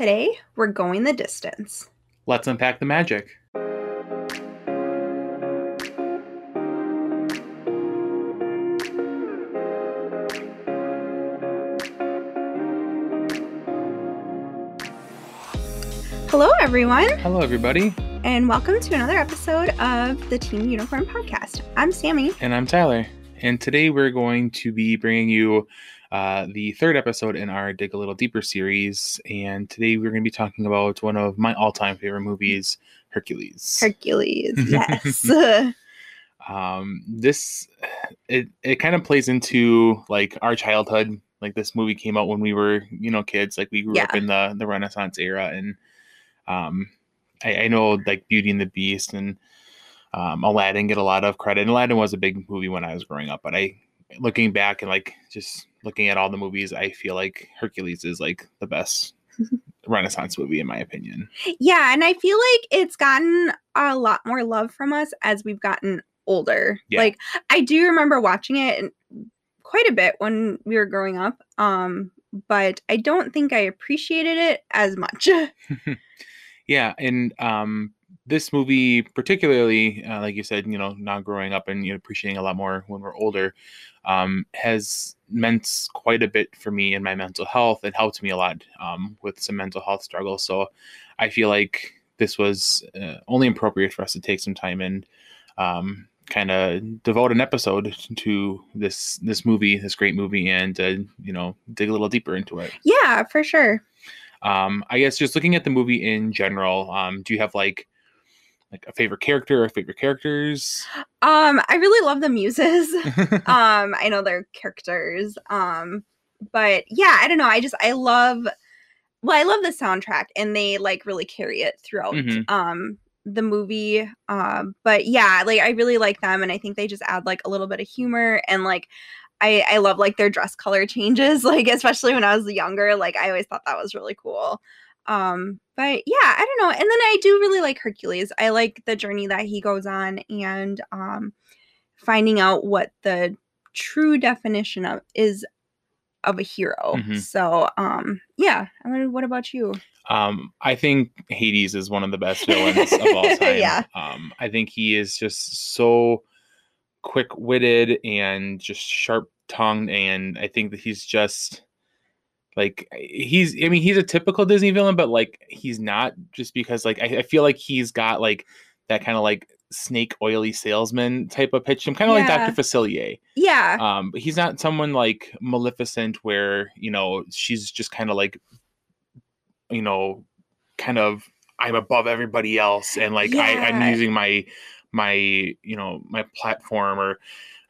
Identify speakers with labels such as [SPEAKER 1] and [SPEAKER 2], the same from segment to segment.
[SPEAKER 1] Today, we're going the distance.
[SPEAKER 2] Let's unpack the magic.
[SPEAKER 1] Hello, everyone,
[SPEAKER 2] Hello, everybody,
[SPEAKER 1] and welcome to another episode of the Team Unicorn Podcast. I'm Sammy.
[SPEAKER 2] and I'm Tyler. And today we're going to be bringing you uh, the third episode in our Dig a Little Deeper series. And today we're going to be talking about one of my all time favorite movies, Hercules.
[SPEAKER 1] Hercules, yes.
[SPEAKER 2] um, this it it kind of plays into like our childhood. Like this movie came out when we were you know kids. Like we grew up in the the Renaissance era, and um, I, I know like Beauty and the Beast and um, Aladdin get a lot of credit. And Aladdin was a big movie when I was growing up, but I looking back and like just looking at all the movies, I feel like Hercules is like the best Renaissance movie in my opinion.
[SPEAKER 1] yeah, and I feel like it's gotten a lot more love from us as we've gotten older.
[SPEAKER 2] Yeah.
[SPEAKER 1] Like I do remember watching it quite a bit when we were growing up. Um, but I don't think I appreciated it as much.
[SPEAKER 2] Yeah, and um, this movie, particularly, uh, like you said, you know, now growing up and you know, appreciating a lot more when we're older, um, has meant quite a bit for me in my mental health. It helped me a lot um, with some mental health struggles. So I feel like this was uh, only appropriate for us to take some time and um, kind of devote an episode to this this movie, this great movie, and uh, you know, dig a little deeper into it.
[SPEAKER 1] yeah, for sure.
[SPEAKER 2] Um, I guess just looking at the movie in general, um, do you have like like a favorite character or favorite characters?
[SPEAKER 1] Um, I really love the muses. um, I know they're characters. Um, but yeah, I don't know. I just I love well, I love the soundtrack and they like really carry it throughout
[SPEAKER 2] Mhm.
[SPEAKER 1] um the movie. Um, but yeah, like I really like them and I think they just add like a little bit of humor and like I, I love like their dress color changes, like especially when I was younger. Like I always thought that was really cool. Um, but yeah, I don't know. And then I do really like Hercules. I like the journey that he goes on and um finding out what the true definition of is of a hero.
[SPEAKER 2] Mhm.
[SPEAKER 1] So um yeah. I mean, what about you?
[SPEAKER 2] um, I think Hades is one of the best villains of all time.
[SPEAKER 1] Yeah.
[SPEAKER 2] Um, I think he is just so quick witted and just sharp tongued, and I think that he's just like he's I mean he's a typical Disney villain, but like he's not just because like I, I feel like he's got like that kind of like snake oily salesman type of pitch. I'm kind of like Dr. Facilier.
[SPEAKER 1] Yeah.
[SPEAKER 2] Um, but he's not someone like Maleficent where, you know, she's just kind of like you know, kind of I'm above everybody else and like I, I'm using my my you know my platform or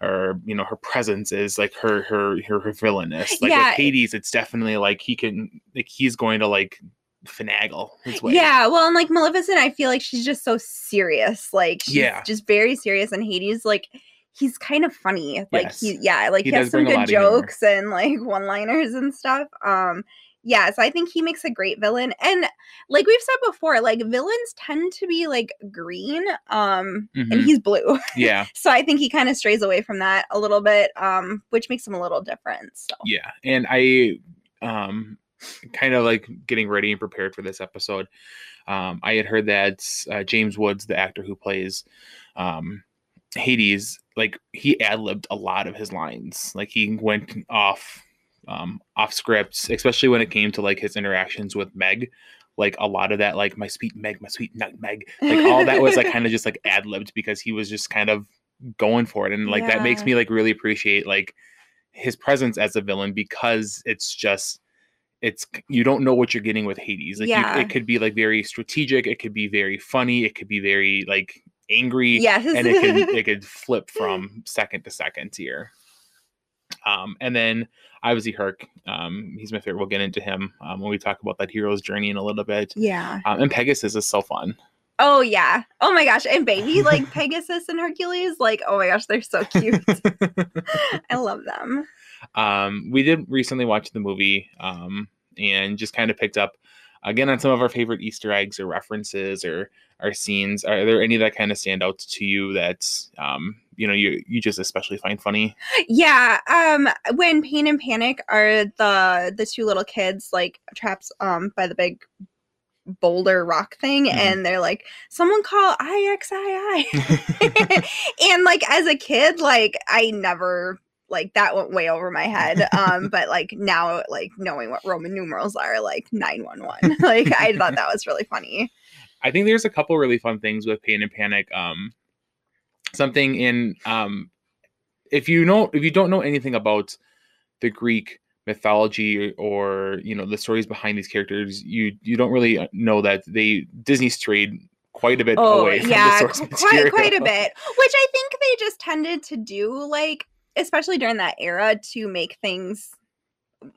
[SPEAKER 2] or you know her presence is like her her her, her villainous like
[SPEAKER 1] Yeah.
[SPEAKER 2] with hades it's definitely like he can like he's going to like finagle his way
[SPEAKER 1] Yeah, well, and like Maleficent, I feel like she's just so serious. Like she's
[SPEAKER 2] Yeah.
[SPEAKER 1] just very serious, and Hades, like he's kind of funny. Like
[SPEAKER 2] Yes.
[SPEAKER 1] he, yeah, like
[SPEAKER 2] He
[SPEAKER 1] he, has some good
[SPEAKER 2] lot of humor.
[SPEAKER 1] jokes and like one-liners and stuff. Um, yeah, so I think he makes a great villain. And like we've said before, like villains tend to be like green, um, and
[SPEAKER 2] Mhm.
[SPEAKER 1] he's blue.
[SPEAKER 2] yeah
[SPEAKER 1] so I think he kind of strays away from that a little bit, um, which makes him a little different. So
[SPEAKER 2] yeah and i um kind of like getting ready and prepared for this episode um i had heard that uh, james woods the actor who plays um hades like he ad-libbed a lot of his lines like he went off um off scripts especially when it came to like his interactions with meg like a lot of that like my sweet meg my sweet nutmeg like all that was like kind of just like ad-libbed because he was just kind of going for it and like that makes me like really appreciate like his presence as a villain because it's just it's you don't know what you're getting with Hades. Like
[SPEAKER 1] Yeah.
[SPEAKER 2] you, it could be like very strategic, it could be very funny, it could be very like angry,
[SPEAKER 1] yes,
[SPEAKER 2] and it could it could flip from second to second here. Um, and then obviously Herc, um, he's my favorite. We'll get into him um, when we talk about that hero's journey in a little bit.
[SPEAKER 1] yeah.
[SPEAKER 2] Um, and Pegasus is so fun.
[SPEAKER 1] Oh yeah. Oh my gosh. And baby like Pegasus and Hercules, like, oh my gosh, they're so cute. I love them.
[SPEAKER 2] um, we did recently watch the movie um, and just kind of picked up again on some of our favorite Easter eggs or references or our scenes. Are there any that kind of stand out to you that um, you know you you just especially find funny?
[SPEAKER 1] Yeah, um, when Pain and Panic are the the two little kids like traps um by the big boulder rock thing
[SPEAKER 2] Mhm.
[SPEAKER 1] and they're like someone call IXII and like as a kid like I never like that went way over my head um but like now like knowing what roman numerals are like 911 like I thought that was really funny
[SPEAKER 2] I think there's a couple really fun things with Pain and Panic. Um, something in um, if you know if you don't know anything about the Greek mythology or you know the stories behind these characters, you you don't really know that they Disney strayed quite a bit
[SPEAKER 1] oh
[SPEAKER 2] away from the
[SPEAKER 1] yeah
[SPEAKER 2] source
[SPEAKER 1] quite
[SPEAKER 2] material.
[SPEAKER 1] quite a bit which i think they just tended to do like especially during that era to make things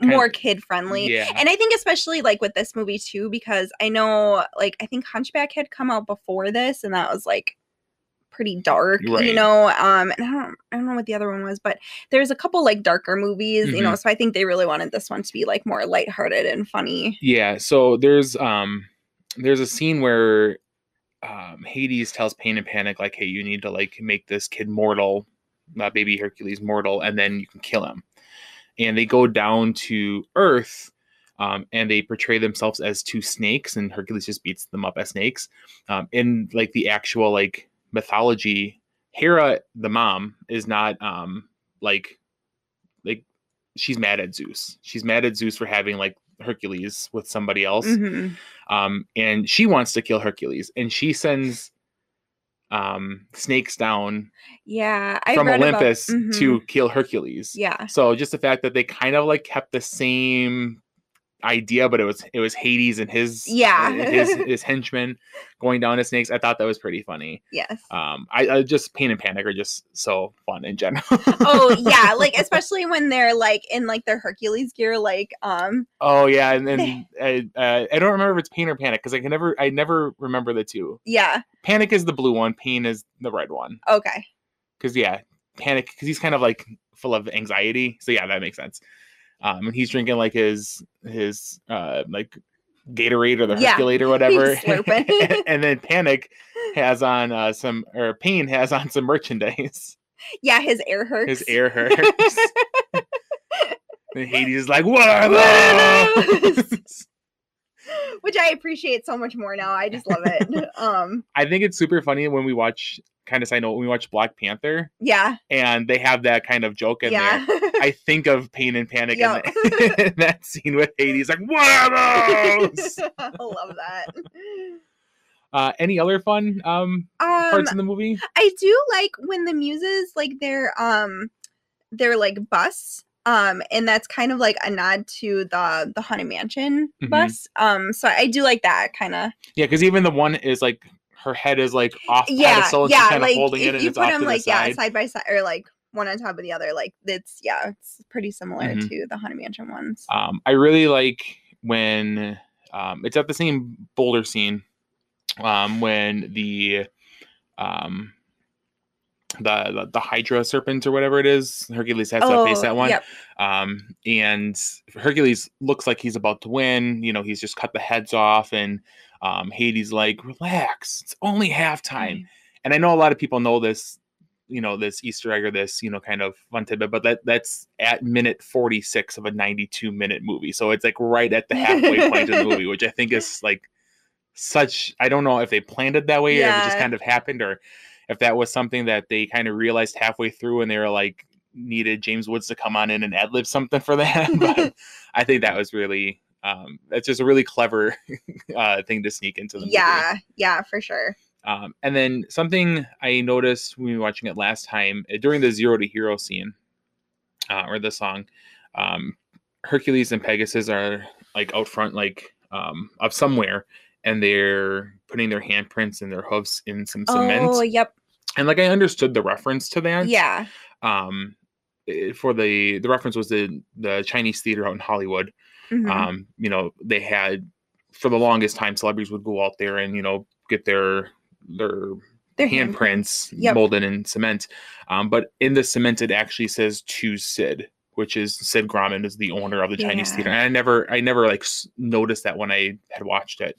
[SPEAKER 1] more kid friendly
[SPEAKER 2] Yeah.
[SPEAKER 1] and i think especially like with this movie too because i know like i think hunchback had come out before this and that was like pretty dark
[SPEAKER 2] Right.
[SPEAKER 1] you know um and I don't, I don't know what the other one was but there's a couple like darker movies you
[SPEAKER 2] Mm-hmm.
[SPEAKER 1] know so i think they really wanted this one to be like more lighthearted and funny
[SPEAKER 2] Yeah, so there's um there's a scene where um Hades tells Pain and Panic like, "Hey, you need to like make this kid mortal, uh, baby Hercules mortal, and then you can kill him." And they go down to Earth, um, and they portray themselves as two snakes, and Hercules just beats them up as snakes. Um, in like the actual like mythology, Hera, the mom, is not um like like she's mad at Zeus. She's mad at Zeus for having like Hercules with somebody else.
[SPEAKER 1] Mhm.
[SPEAKER 2] Um, and she wants to kill Hercules, and she sends um snakes down
[SPEAKER 1] yeah I
[SPEAKER 2] from
[SPEAKER 1] read about-
[SPEAKER 2] Olympus
[SPEAKER 1] mhm.
[SPEAKER 2] to kill Hercules.
[SPEAKER 1] yeah
[SPEAKER 2] So just the fact that they kind of like kept the same idea, but it was it was Hades and his
[SPEAKER 1] Yeah.
[SPEAKER 2] his his henchmen going down to snakes. I thought that was pretty funny.
[SPEAKER 1] yes
[SPEAKER 2] Um, I, I just Pain and Panic are just so fun in general.
[SPEAKER 1] oh yeah like especially when they're like in like their hercules gear like um
[SPEAKER 2] oh yeah, and then I, uh, I don't remember if it's Pain or Panic because I can never I never remember the two.
[SPEAKER 1] yeah
[SPEAKER 2] Panic is the blue one, Pain is the red one.
[SPEAKER 1] okay
[SPEAKER 2] Because yeah, Panic because he's kind of like full of anxiety. So yeah, that makes sense. Um, and he's drinking like his his uh like Gatorade or the
[SPEAKER 1] Yeah,
[SPEAKER 2] Herculade or whatever. and then Panic has on uh some or Pain has on some merchandise.
[SPEAKER 1] yeah his Air Hercs
[SPEAKER 2] His Air Hercs. and Hades is like, "What are those?"
[SPEAKER 1] Which i appreciate so much more now i just love it um
[SPEAKER 2] I think it's super funny when we watch. Kind of side note when we watch Black Panther
[SPEAKER 1] yeah
[SPEAKER 2] and they have that kind of joke in
[SPEAKER 1] yeah
[SPEAKER 2] there. I think of Pain and Panic in,
[SPEAKER 1] Yup.
[SPEAKER 2] that, in that scene with Hades, like, what are those?
[SPEAKER 1] i love that
[SPEAKER 2] uh, any other fun um,
[SPEAKER 1] um
[SPEAKER 2] parts in the movie?
[SPEAKER 1] I do like when the muses like their um their like bus um and that's kind of like a nod to the the haunted mansion
[SPEAKER 2] Mhm.
[SPEAKER 1] bus um so I do like that kind of
[SPEAKER 2] Yeah, because even the one is like her head is like off
[SPEAKER 1] yeah
[SPEAKER 2] pedestal and
[SPEAKER 1] yeah
[SPEAKER 2] kind
[SPEAKER 1] like
[SPEAKER 2] holding it and
[SPEAKER 1] you
[SPEAKER 2] it's
[SPEAKER 1] put them
[SPEAKER 2] to the
[SPEAKER 1] like yeah
[SPEAKER 2] side.
[SPEAKER 1] side by side or like one on top of the other like it's yeah it's pretty similar
[SPEAKER 2] Mhm.
[SPEAKER 1] to the haunted mansion ones
[SPEAKER 2] Um, I really like when um, it's at the same boulder scene um, when the um, the, the Hydra serpent or whatever it is. Hercules has to face that one.
[SPEAKER 1] Oh, yep.
[SPEAKER 2] Um, and Hercules looks like he's about to win. You know, he's just cut the heads off, and um, Hades like, relax, it's only halftime. And I know a lot of people know this, you know, this Easter egg or this, you know, kind of fun tidbit, but that that's at minute 46 of a 92 minute movie. So it's like right at the halfway point of the movie, which I think is like such I don't know if they planned it that way or if it just kind of happened or if that was something that they kind of realized halfway through and they were like needed James Woods to come on in and ad lib something for that. but I think that was really um that's just a really clever uh thing to sneak into the movie.
[SPEAKER 1] yeah yeah for sure
[SPEAKER 2] Um, and then something I noticed when we were watching it last time uh, during the zero to hero scene, uh, or the song, um, Hercules and Pegasus are like out front, like um, of somewhere, and they're putting their handprints and their hooves in some cement.
[SPEAKER 1] oh yep
[SPEAKER 2] And like I understood the reference to that.
[SPEAKER 1] yeah
[SPEAKER 2] Um, eh, for the the reference was the the Chinese theater out in Hollywood
[SPEAKER 1] mhm.
[SPEAKER 2] um, you know, they had for the longest time celebrities would go out there and you know get their their
[SPEAKER 1] Their
[SPEAKER 2] handprints
[SPEAKER 1] Yep.
[SPEAKER 2] molded in cement. Um, but in the cement, it actually says to Sid. which is Sid Grauman is the owner of the Chinese
[SPEAKER 1] Yeah.
[SPEAKER 2] theater. And I never I never like s- noticed that when I had watched it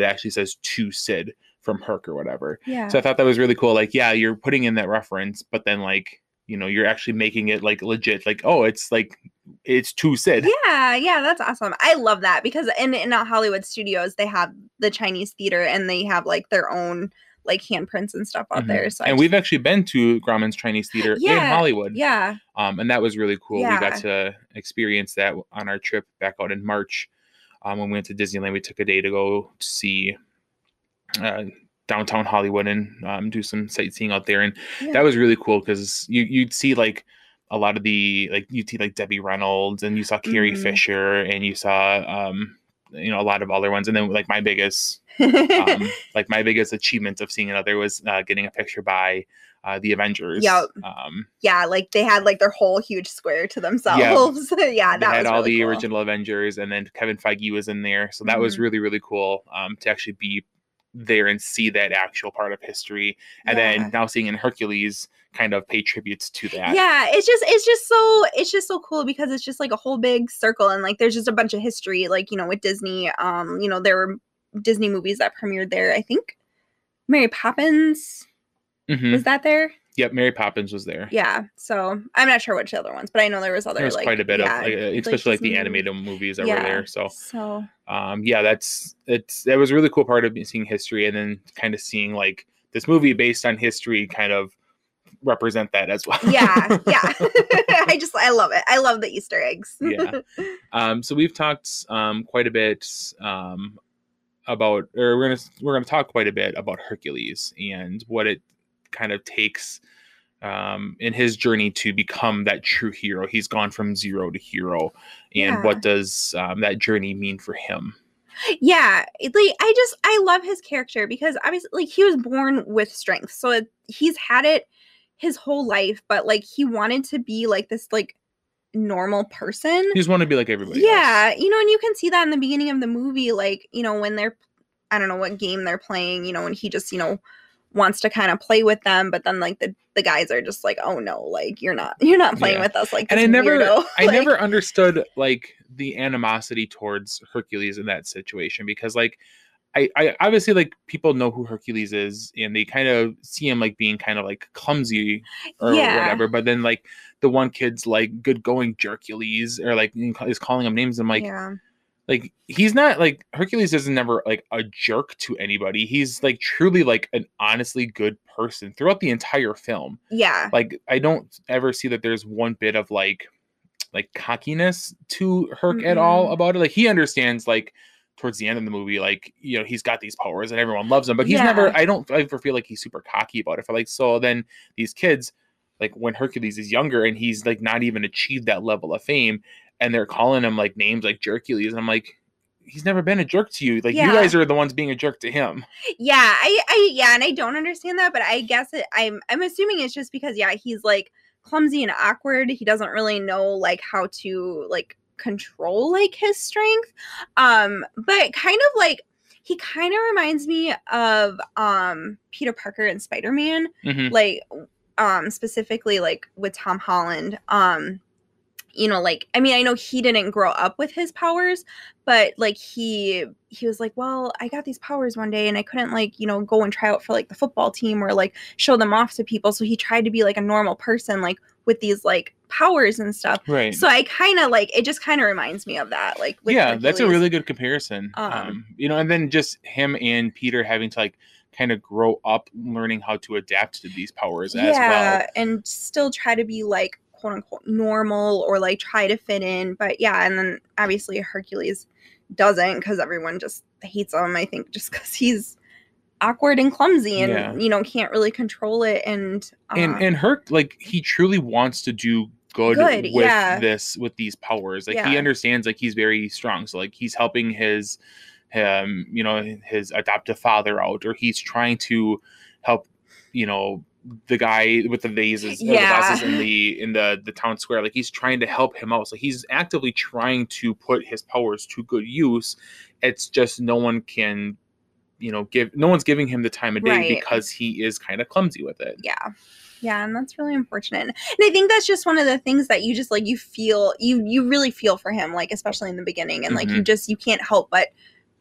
[SPEAKER 2] it actually says to Sid from Herc or whatever.
[SPEAKER 1] Yeah.
[SPEAKER 2] So I thought that was really cool. Like, yeah, you're putting in that reference, but then like, you know, you're actually making it like legit. Like, oh, it's like it's to Sid.
[SPEAKER 1] Yeah, yeah, that's awesome. I love that because in in Hollywood studios they have the Chinese theater and they have like their own like handprints and stuff out
[SPEAKER 2] Mhm.
[SPEAKER 1] there. So
[SPEAKER 2] and
[SPEAKER 1] just-
[SPEAKER 2] we've actually been to Grauman's Chinese theater in Hollywood.
[SPEAKER 1] yeah,
[SPEAKER 2] Um, and that was really cool.
[SPEAKER 1] Yeah.
[SPEAKER 2] We got to experience that on our trip back out in March. Um, when we went to Disneyland, we took a day to go to see uh, downtown Hollywood and um, do some sightseeing out there. And
[SPEAKER 1] yeah.
[SPEAKER 2] that was really cool because you you'd see like a lot of the like you'd see like Debbie Reynolds and you saw Carrie
[SPEAKER 1] Mhm.
[SPEAKER 2] Fisher and you saw um you know a lot of other ones and then like my biggest um like my biggest achievement of seeing another was uh, getting a picture by uh, the Avengers.
[SPEAKER 1] Yep.
[SPEAKER 2] Um,
[SPEAKER 1] yeah, like they had like their whole huge square to themselves. Yeah,
[SPEAKER 2] they
[SPEAKER 1] that
[SPEAKER 2] had
[SPEAKER 1] was
[SPEAKER 2] all
[SPEAKER 1] really
[SPEAKER 2] the
[SPEAKER 1] cool.
[SPEAKER 2] original Avengers, and then Kevin Feige was in there, so that was
[SPEAKER 1] Mhm.
[SPEAKER 2] really really cool um, to actually be there and see that actual part of history, and
[SPEAKER 1] Yeah.
[SPEAKER 2] then now seeing in Hercules kind of pay tributes to that.
[SPEAKER 1] yeah it's just it's just so it's just so cool because it's just like a whole big circle and like there's just a bunch of history like you know with disney um you know there were disney movies that premiered there i think mary poppins
[SPEAKER 2] Mhm.
[SPEAKER 1] was that there
[SPEAKER 2] Yep, Mary Poppins was there.
[SPEAKER 1] yeah so i'm not sure which other ones but i know there was other
[SPEAKER 2] There was
[SPEAKER 1] like
[SPEAKER 2] quite a bit
[SPEAKER 1] yeah,
[SPEAKER 2] of, like, uh, especially like, the
[SPEAKER 1] Disney
[SPEAKER 2] animated movies that
[SPEAKER 1] yeah,
[SPEAKER 2] were there. So,
[SPEAKER 1] so
[SPEAKER 2] um, yeah, that's it's that was a really cool part of seeing history, and then kind of seeing like this movie based on history kind of represent that as well.
[SPEAKER 1] yeah yeah i just i love it i love the easter eggs
[SPEAKER 2] Yeah. Um, so we've talked um, quite a bit um, about, or we're gonna we're gonna talk quite a bit about Hercules and what it kind of takes um, in his journey to become that true hero. He's gone from zero to hero, and
[SPEAKER 1] Yeah.
[SPEAKER 2] what does um, that journey mean for him?
[SPEAKER 1] yeah like i just i love his character because obviously like he was born with strength so it, he's had it his whole life but like he wanted to be like this like normal person
[SPEAKER 2] He just wanted to be like everybody.
[SPEAKER 1] yeah you know and you can see that in the beginning of the movie like you know when they're i don't know what game they're playing you know and he just you know wants to kind of play with them but then like the the guys are just like oh no like you're not you're not playing
[SPEAKER 2] Yeah.
[SPEAKER 1] with us like
[SPEAKER 2] and I never,
[SPEAKER 1] weirdo."
[SPEAKER 2] I
[SPEAKER 1] Like,
[SPEAKER 2] never understood like the animosity towards Hercules in that situation because like. I, I obviously like people know who Hercules is and they kind of see him like being kind of like clumsy or
[SPEAKER 1] Yeah.
[SPEAKER 2] whatever. But then like the one kid's like good going Jercules or like is calling him names. I'm like,
[SPEAKER 1] yeah
[SPEAKER 2] like he's not like Hercules isn't never like a jerk to anybody. He's like truly like an honestly good person throughout the entire film.
[SPEAKER 1] yeah
[SPEAKER 2] Like I don't ever see that there's one bit of like like cockiness to Herc at all about it. Like he understands like towards the end of the movie, like you know he's got these powers and everyone loves him, but he's
[SPEAKER 1] Yeah.
[SPEAKER 2] never. I don't ever feel like he's super cocky about it. For like so then these kids, like when Hercules is younger and he's like not even achieved that level of fame, and they're calling him like names like Jercules, and I'm like. He's never been a jerk to you. Like you guys are the ones being a jerk to him.
[SPEAKER 1] yeah i i yeah and i don't understand that but i guess it i'm i'm assuming it's just because yeah he's like clumsy and awkward he doesn't really know like how to like control like his strength um but kind of like he kind of reminds me of um peter parker and spider-man
[SPEAKER 2] Mhm.
[SPEAKER 1] like um specifically like with tom holland um you know like i mean i know he didn't grow up with his powers but like he he was like well i got these powers one day and i couldn't like you know go and try out for like the football team or like show them off to people. So he tried to be like a normal person like with these like powers and stuff.
[SPEAKER 2] Right.
[SPEAKER 1] so i kind of like it just kind of reminds me of that like with
[SPEAKER 2] yeah that's a really good comparison um,
[SPEAKER 1] Um,
[SPEAKER 2] you know and then just him and peter having to like kind of grow up learning how to adapt to these powers as well.
[SPEAKER 1] And still try to be like quote unquote normal or like try to fit in. But yeah, and then obviously Hercules doesn't because everyone just hates him. I think just because he's awkward and clumsy and
[SPEAKER 2] Yeah.
[SPEAKER 1] you know can't really control it and
[SPEAKER 2] and
[SPEAKER 1] uh,
[SPEAKER 2] and herc like he truly wants to do good,
[SPEAKER 1] Good,
[SPEAKER 2] with
[SPEAKER 1] yeah.
[SPEAKER 2] this with these powers like he understands like he's very strong so like he's helping his um you know his adoptive father out or he's trying to help you know the guy with the vases or the vases in the in the the town square like he's trying to help him out so he's actively trying to put his powers to good use it's just no one can you know give no one's giving him the time of day
[SPEAKER 1] Right.
[SPEAKER 2] because he is kind of clumsy with it
[SPEAKER 1] yeah Yeah, and that's really unfortunate. And I think that's just one of the things that you just like you feel you you really feel for him, like especially in the beginning, and like you just you can't help but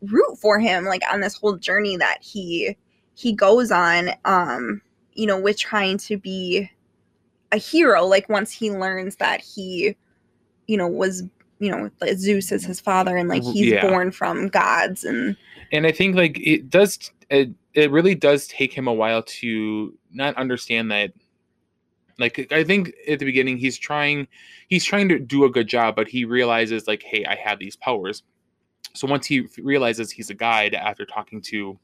[SPEAKER 1] root for him, like on this whole journey that he he goes on. Um, you know, with trying to be a hero. Like once he learns that he, you know, was you know Zeus is his father, and like he's
[SPEAKER 2] Yeah.
[SPEAKER 1] born from gods, and
[SPEAKER 2] and I think like it does it, it really does take him a while to not understand that like I think at the beginning he's trying he's trying to do a good job but he realizes like hey I have these powers so once he realizes he's a guide after talking to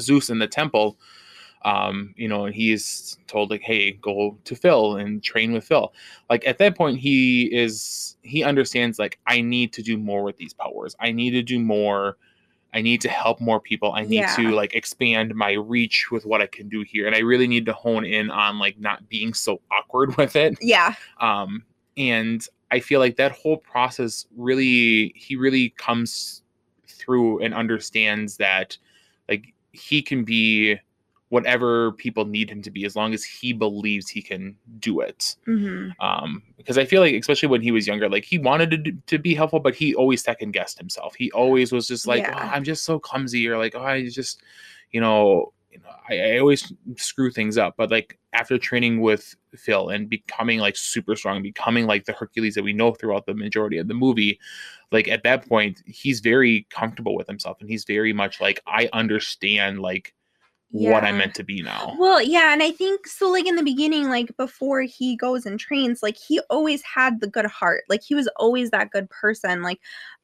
[SPEAKER 2] Zeus in the temple um you know and he's told like hey go to Phil and train with Phil like at that point he is he understands like I need to do more with these powers I need to do more I need to help more people. I need
[SPEAKER 1] Yeah.
[SPEAKER 2] to like expand my reach with what I can do here. And I really need to hone in on like not being so awkward with it.
[SPEAKER 1] yeah,
[SPEAKER 2] Um and I feel like that whole process really he really comes through and understands that like he can be whatever people need him to be as long as he believes he can do it.
[SPEAKER 1] Hmm
[SPEAKER 2] um because i feel like especially when he was younger like he wanted to, do- to be helpful but he always second guessed himself. He always was just like
[SPEAKER 1] Yeah.
[SPEAKER 2] oh, i'm just so clumsy or like oh i just you know you know I, I always screw things up. But like after training with phil and becoming like super strong becoming like the hercules that we know throughout the majority of the movie like at that point he's very comfortable with himself and he's very much like i understand like what i'm meant to be now
[SPEAKER 1] Well, yeah, and I think so. Like in the beginning, like before he goes and trains, like he always had the good heart. Like he was always that good person. Like,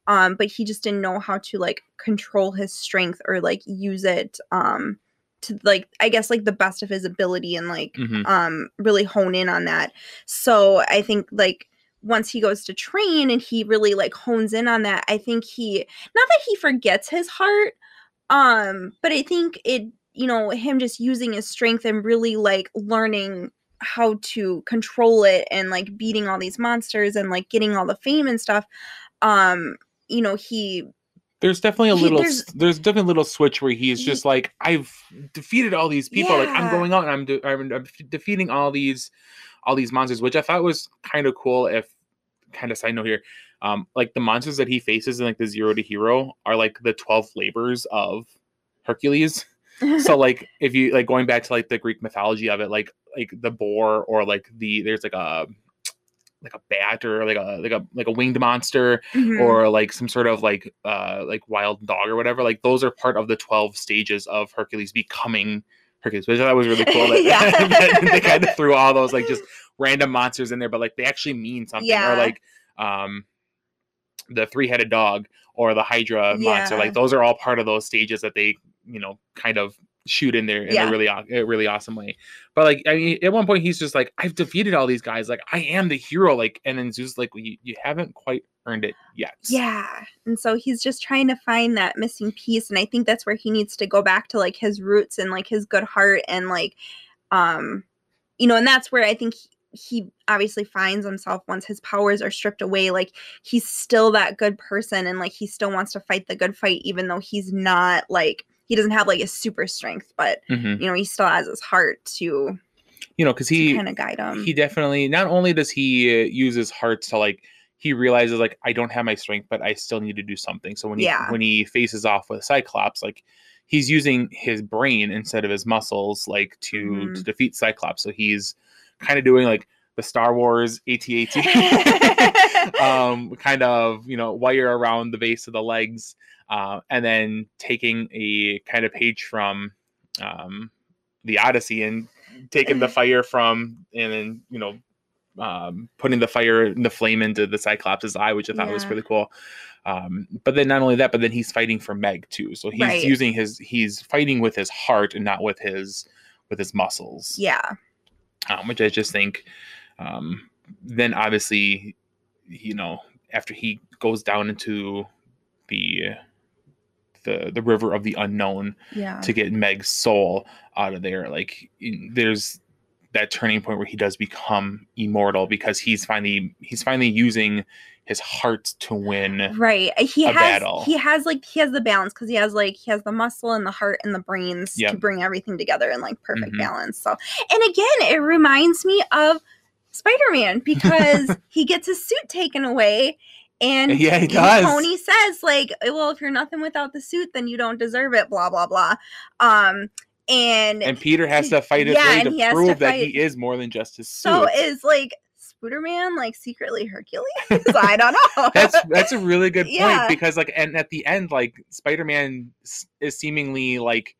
[SPEAKER 1] um, but he just didn't know how to like control his strength or like use it, um, to like I guess like the best of his ability and like
[SPEAKER 2] Mhm.
[SPEAKER 1] um really hone in on that. So I think like once he goes to train and he really like hones in on that, I think he not that he forgets his heart, um, but I think it you know him just using his strength and really like learning how to control it and like beating all these monsters and like getting all the fame and stuff um you know he
[SPEAKER 2] There's definitely a
[SPEAKER 1] He-
[SPEAKER 2] little.
[SPEAKER 1] there's-
[SPEAKER 2] There's, definitely a little switch where he's just like, I've defeated all these people. Like I'm going out and I'm, de- I'm, I'm defeating all these, all these monsters, which I thought was kind of cool. If kind of side note here, um, like the monsters that he faces in like the Zero to Hero are like the twelve labors of Hercules. So like if you like going back to like the Greek mythology of it, like like the boar or like the there's like a like a bat or like a like a like a winged monster
[SPEAKER 1] Mhm.
[SPEAKER 2] or like some sort of like uh like wild dog or whatever like those are part of the 12 stages of hercules becoming hercules which i thought was really cool that,
[SPEAKER 1] Yeah.
[SPEAKER 2] that they kind of threw all those like just random monsters in there but like they actually mean something
[SPEAKER 1] Yeah.
[SPEAKER 2] or like um the three-headed dog or the hydra monster like those are all part of those stages that they you know kind of shoot in there in
[SPEAKER 1] Yeah.
[SPEAKER 2] a really a really awesome way. But like i mean at one point he's just like i've defeated all these guys. Like i am the hero. Like and then zeus like well, you, you haven't quite earned it yet.
[SPEAKER 1] Yeah. And so he's just trying to find that missing piece and i think that's where he needs to go back to like his roots and like his good heart and like um you know and that's where i think he, he obviously finds himself once his powers are stripped away. Like he's still that good person and like he still wants to fight the good fight even though he's not like he doesn't have like a super strength but
[SPEAKER 2] Mhm.
[SPEAKER 1] you know he still has his heart to,
[SPEAKER 2] you know because he
[SPEAKER 1] kind of guide him
[SPEAKER 2] he definitely not only does he uh, use his heart to like he realizes like i don't have my strength but i still need to do something so when he
[SPEAKER 1] Yeah.
[SPEAKER 2] when he faces off with cyclops like he's using his brain instead of his muscles like to to
[SPEAKER 1] Mhm.
[SPEAKER 2] defeat cyclops so he's kind of doing like the star wars at um kind of you know wire around the base of the legs uh, and then taking a kind of page from um the odyssey and taking the fire from and then you know um, putting the fire and the flame into the cyclops' eye which i thought was
[SPEAKER 1] Yeah.
[SPEAKER 2] really cool um, but then not only that but then he's fighting for meg too so he's
[SPEAKER 1] Right.
[SPEAKER 2] using his he's fighting with his heart and not with his with his muscles
[SPEAKER 1] yeah
[SPEAKER 2] um, which I just think. Um, then obviously, you know, after he goes down into the the the river of the unknown
[SPEAKER 1] yeah
[SPEAKER 2] to get Meg's soul out of there, like there's that turning point where he does become immortal because he's finally he's finally using his heart to win
[SPEAKER 1] right he
[SPEAKER 2] a
[SPEAKER 1] has
[SPEAKER 2] battle.
[SPEAKER 1] he has like he has the balance because he has like he has the muscle and the heart and the brains to bring everything together in like perfect
[SPEAKER 2] Mhm.
[SPEAKER 1] balance so and again it reminds me of spider-man because he gets his suit taken away and
[SPEAKER 2] Yeah, he does.
[SPEAKER 1] Tony says like, well, if you're nothing without the suit, then you don't deserve it. Blah blah blah. Um, and,
[SPEAKER 2] and Peter has to fight his
[SPEAKER 1] Yeah,
[SPEAKER 2] way to
[SPEAKER 1] has to
[SPEAKER 2] prove that he is more than just his suit.
[SPEAKER 1] so is like Spooderman like secretly Hercules? I don't know.
[SPEAKER 2] that's that's a really good point
[SPEAKER 1] Yeah.
[SPEAKER 2] because like and at the end like spider-man is seemingly like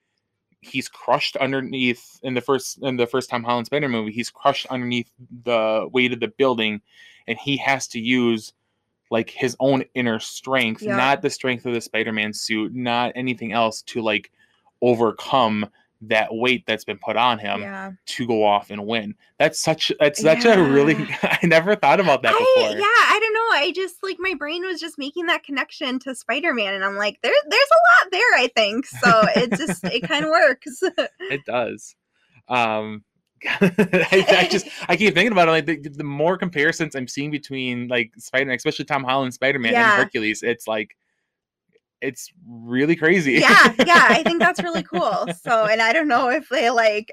[SPEAKER 2] he's crushed underneath in the first in the first Tom Holland Spider movie he's crushed underneath the weight of the building and he has to use like his own inner strength
[SPEAKER 1] Yeah.
[SPEAKER 2] not the strength of the Spider-Man suit not anything else to like overcome that weight that's been put on him
[SPEAKER 1] yeah.
[SPEAKER 2] to go off and win that's such that's such a really I never thought about that
[SPEAKER 1] I,
[SPEAKER 2] before
[SPEAKER 1] yeah, I. I just like my brain was just making that connection to Spider-Man, and I'm like, there, there's a lot there. I think so. It just it kind of works.
[SPEAKER 2] it does um I, I just i keep thinking about it like the, the more comparisons i'm seeing between like spider-man especially tom holland spider-man
[SPEAKER 1] Yeah.
[SPEAKER 2] and hercules it's like it's really crazy
[SPEAKER 1] yeah, yeah, I think that's really cool. So, and I don't know if they like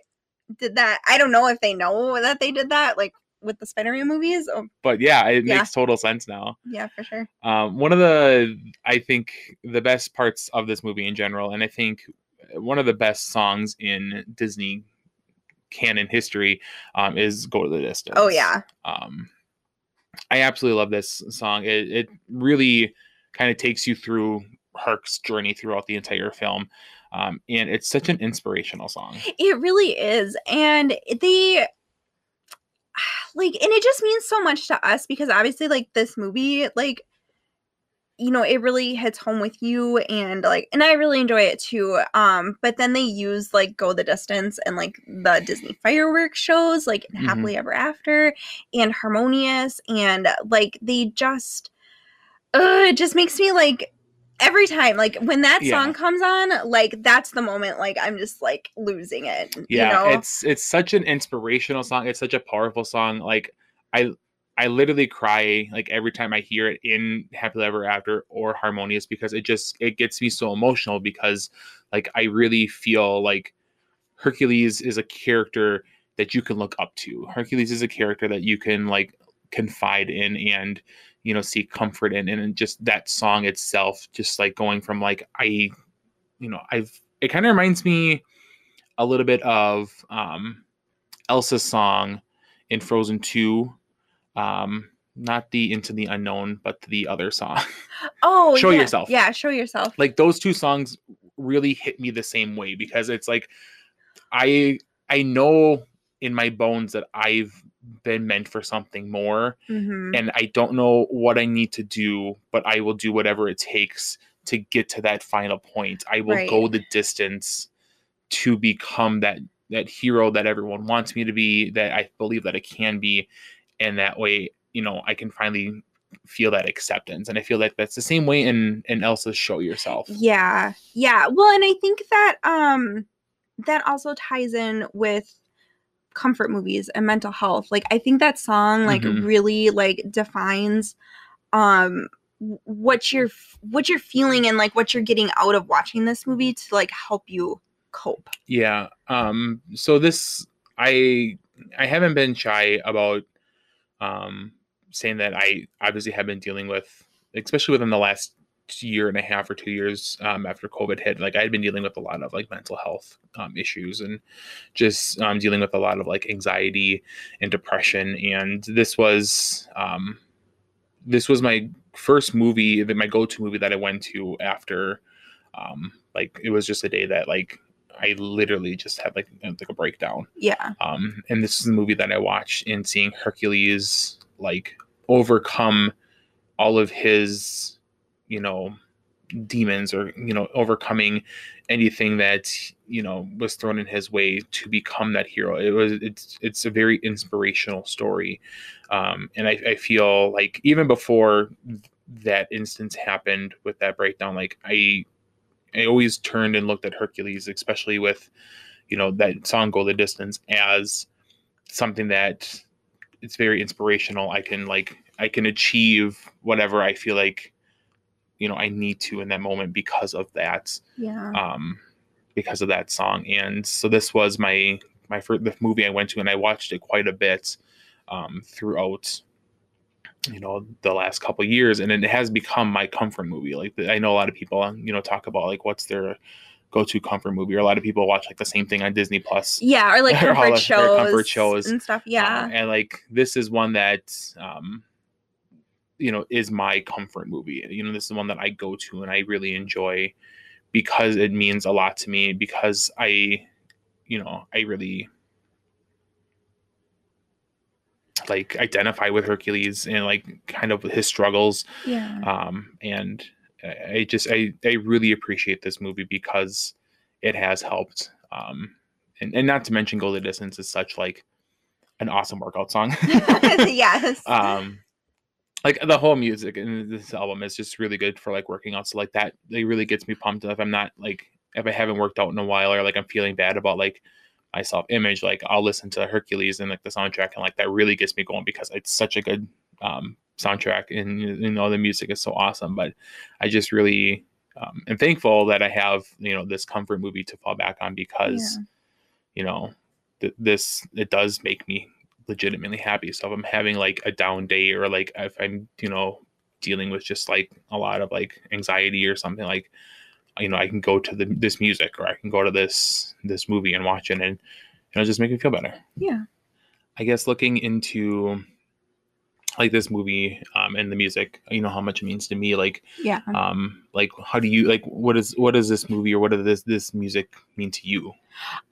[SPEAKER 1] did that. I don't know if they know that they did that, like with the Spider-Man movies. Oh,
[SPEAKER 2] but yeah it
[SPEAKER 1] Yeah.
[SPEAKER 2] makes total sense now
[SPEAKER 1] yeah, for sure.
[SPEAKER 2] um, one of the i think the best parts of this movie in general and i think one of the best songs in disney canon history um, is go to the distance
[SPEAKER 1] Oh yeah,
[SPEAKER 2] um i absolutely love this song it, it really kind of takes you through herc's journey throughout the entire film um, and it's such an inspirational song
[SPEAKER 1] it really is, and they like, and it just means so much to us because obviously, like this movie, like you know it really hits home with you and like and i really enjoy it too um but then they use like go the distance and like the disney fireworks shows like
[SPEAKER 2] Mhm.
[SPEAKER 1] happily ever after and harmonious and like they just uh it just makes me like every time like when that
[SPEAKER 2] Yeah.
[SPEAKER 1] song comes on like that's the moment like i'm just like losing it
[SPEAKER 2] yeah
[SPEAKER 1] you know
[SPEAKER 2] it's it's such an inspirational song it's such a powerful song like i i literally cry like every time i hear it in happily ever after or harmonious because it just it gets me so emotional because like i really feel like hercules is a character that you can look up to hercules is a character that you can like confide in and you know seek comfort in and just that song itself just like going from like i you know i've it kind of reminds me a little bit of um elsa's song in frozen 2 um not the into the unknown but the other song
[SPEAKER 1] oh
[SPEAKER 2] Show
[SPEAKER 1] yeah.
[SPEAKER 2] Yourself.
[SPEAKER 1] yeah show yourself
[SPEAKER 2] like those two songs really hit me the same way because it's like i i know in my bones that i've been meant for something more
[SPEAKER 1] hmm
[SPEAKER 2] and I don't know what I need to do, but I will do whatever it takes to get to that final point. I will
[SPEAKER 1] Right.
[SPEAKER 2] go the distance to become that that hero that everyone wants me to be, that I believe that I can be, and that way, you know, I can finally feel that acceptance. And I feel like that's the same way in in Elsa's show yourself.
[SPEAKER 1] Yeah. Yeah. Well, and I think that um that also ties in with comfort movies and mental health. Like I think that song like
[SPEAKER 2] Mhm.
[SPEAKER 1] really like defines um what you're what you're feeling and like what you're getting out of watching this movie to like help you cope.
[SPEAKER 2] Yeah. Um so this I I haven't been shy about um saying that I obviously have been dealing with especially within the last year and a half or two years um, after COVID hit, like I had been dealing with a lot of like mental health um, issues and just um, dealing with a lot of like anxiety and depression. And this was um, this was my first movie, that my go-to movie that I went to after um, like it was just a day that like I literally just had like like a breakdown.
[SPEAKER 1] Yeah.
[SPEAKER 2] Um, and this is the movie that I watched in seeing Hercules like overcome all of his, you know, demons or you know overcoming anything that you know was thrown in his way to become that hero it was it's it's a very inspirational story um and i, I feel like even before that instance happened with that breakdown like i i always turned and looked at hercules especially with you know that song go the distance as something that it's very inspirational. I can like I can achieve whatever I feel like you know I need to in that moment because of that.
[SPEAKER 1] Yeah.
[SPEAKER 2] Um, because of that song, and so this was my my first the movie I went to, and I watched it quite a bit um, throughout you know the last couple years. And it has become my comfort movie. Like i know a lot of people you know talk about like what's their go-to comfort movie or a lot of people watch like the same thing on disney plus.
[SPEAKER 1] Yeah or like comfort
[SPEAKER 2] their
[SPEAKER 1] shows,
[SPEAKER 2] comfort shows,
[SPEAKER 1] and stuff
[SPEAKER 2] Uh,
[SPEAKER 1] yeah.
[SPEAKER 2] and like this is one that um you know is my comfort movie you know this is one that i go to and i really enjoy because it means a lot to me because i you know i really like identify with hercules and like kind of his struggles
[SPEAKER 1] yeah.
[SPEAKER 2] um and I- just i i really appreciate this movie because it has helped um and, and not to mention go the distance is such like an awesome workout song.
[SPEAKER 1] Yes.
[SPEAKER 2] Um like the whole music in this album is just really good for like working out so like that it really gets me pumped if i'm not like if i haven't worked out in a while or like i'm feeling bad about like my self image like i'll listen to hercules and like the soundtrack and like that really gets me going because it's such a good um soundtrack and you know the music is so awesome but i just really um, am thankful that i have you know this comfort movie to fall back on because
[SPEAKER 1] Yeah.
[SPEAKER 2] you know th- this it does make me legitimately happy. So if i'm having like a down day or like if i'm you know dealing with just like a lot of like anxiety or something like you know i can go to the, this music or i can go to this this movie and watch it and it'll just make me feel better.
[SPEAKER 1] Yeah.
[SPEAKER 2] I guess looking into like this movie um and the music you know how much it means to me like
[SPEAKER 1] yeah.
[SPEAKER 2] um like how do you like what is what does this movie or what does this this music mean to you?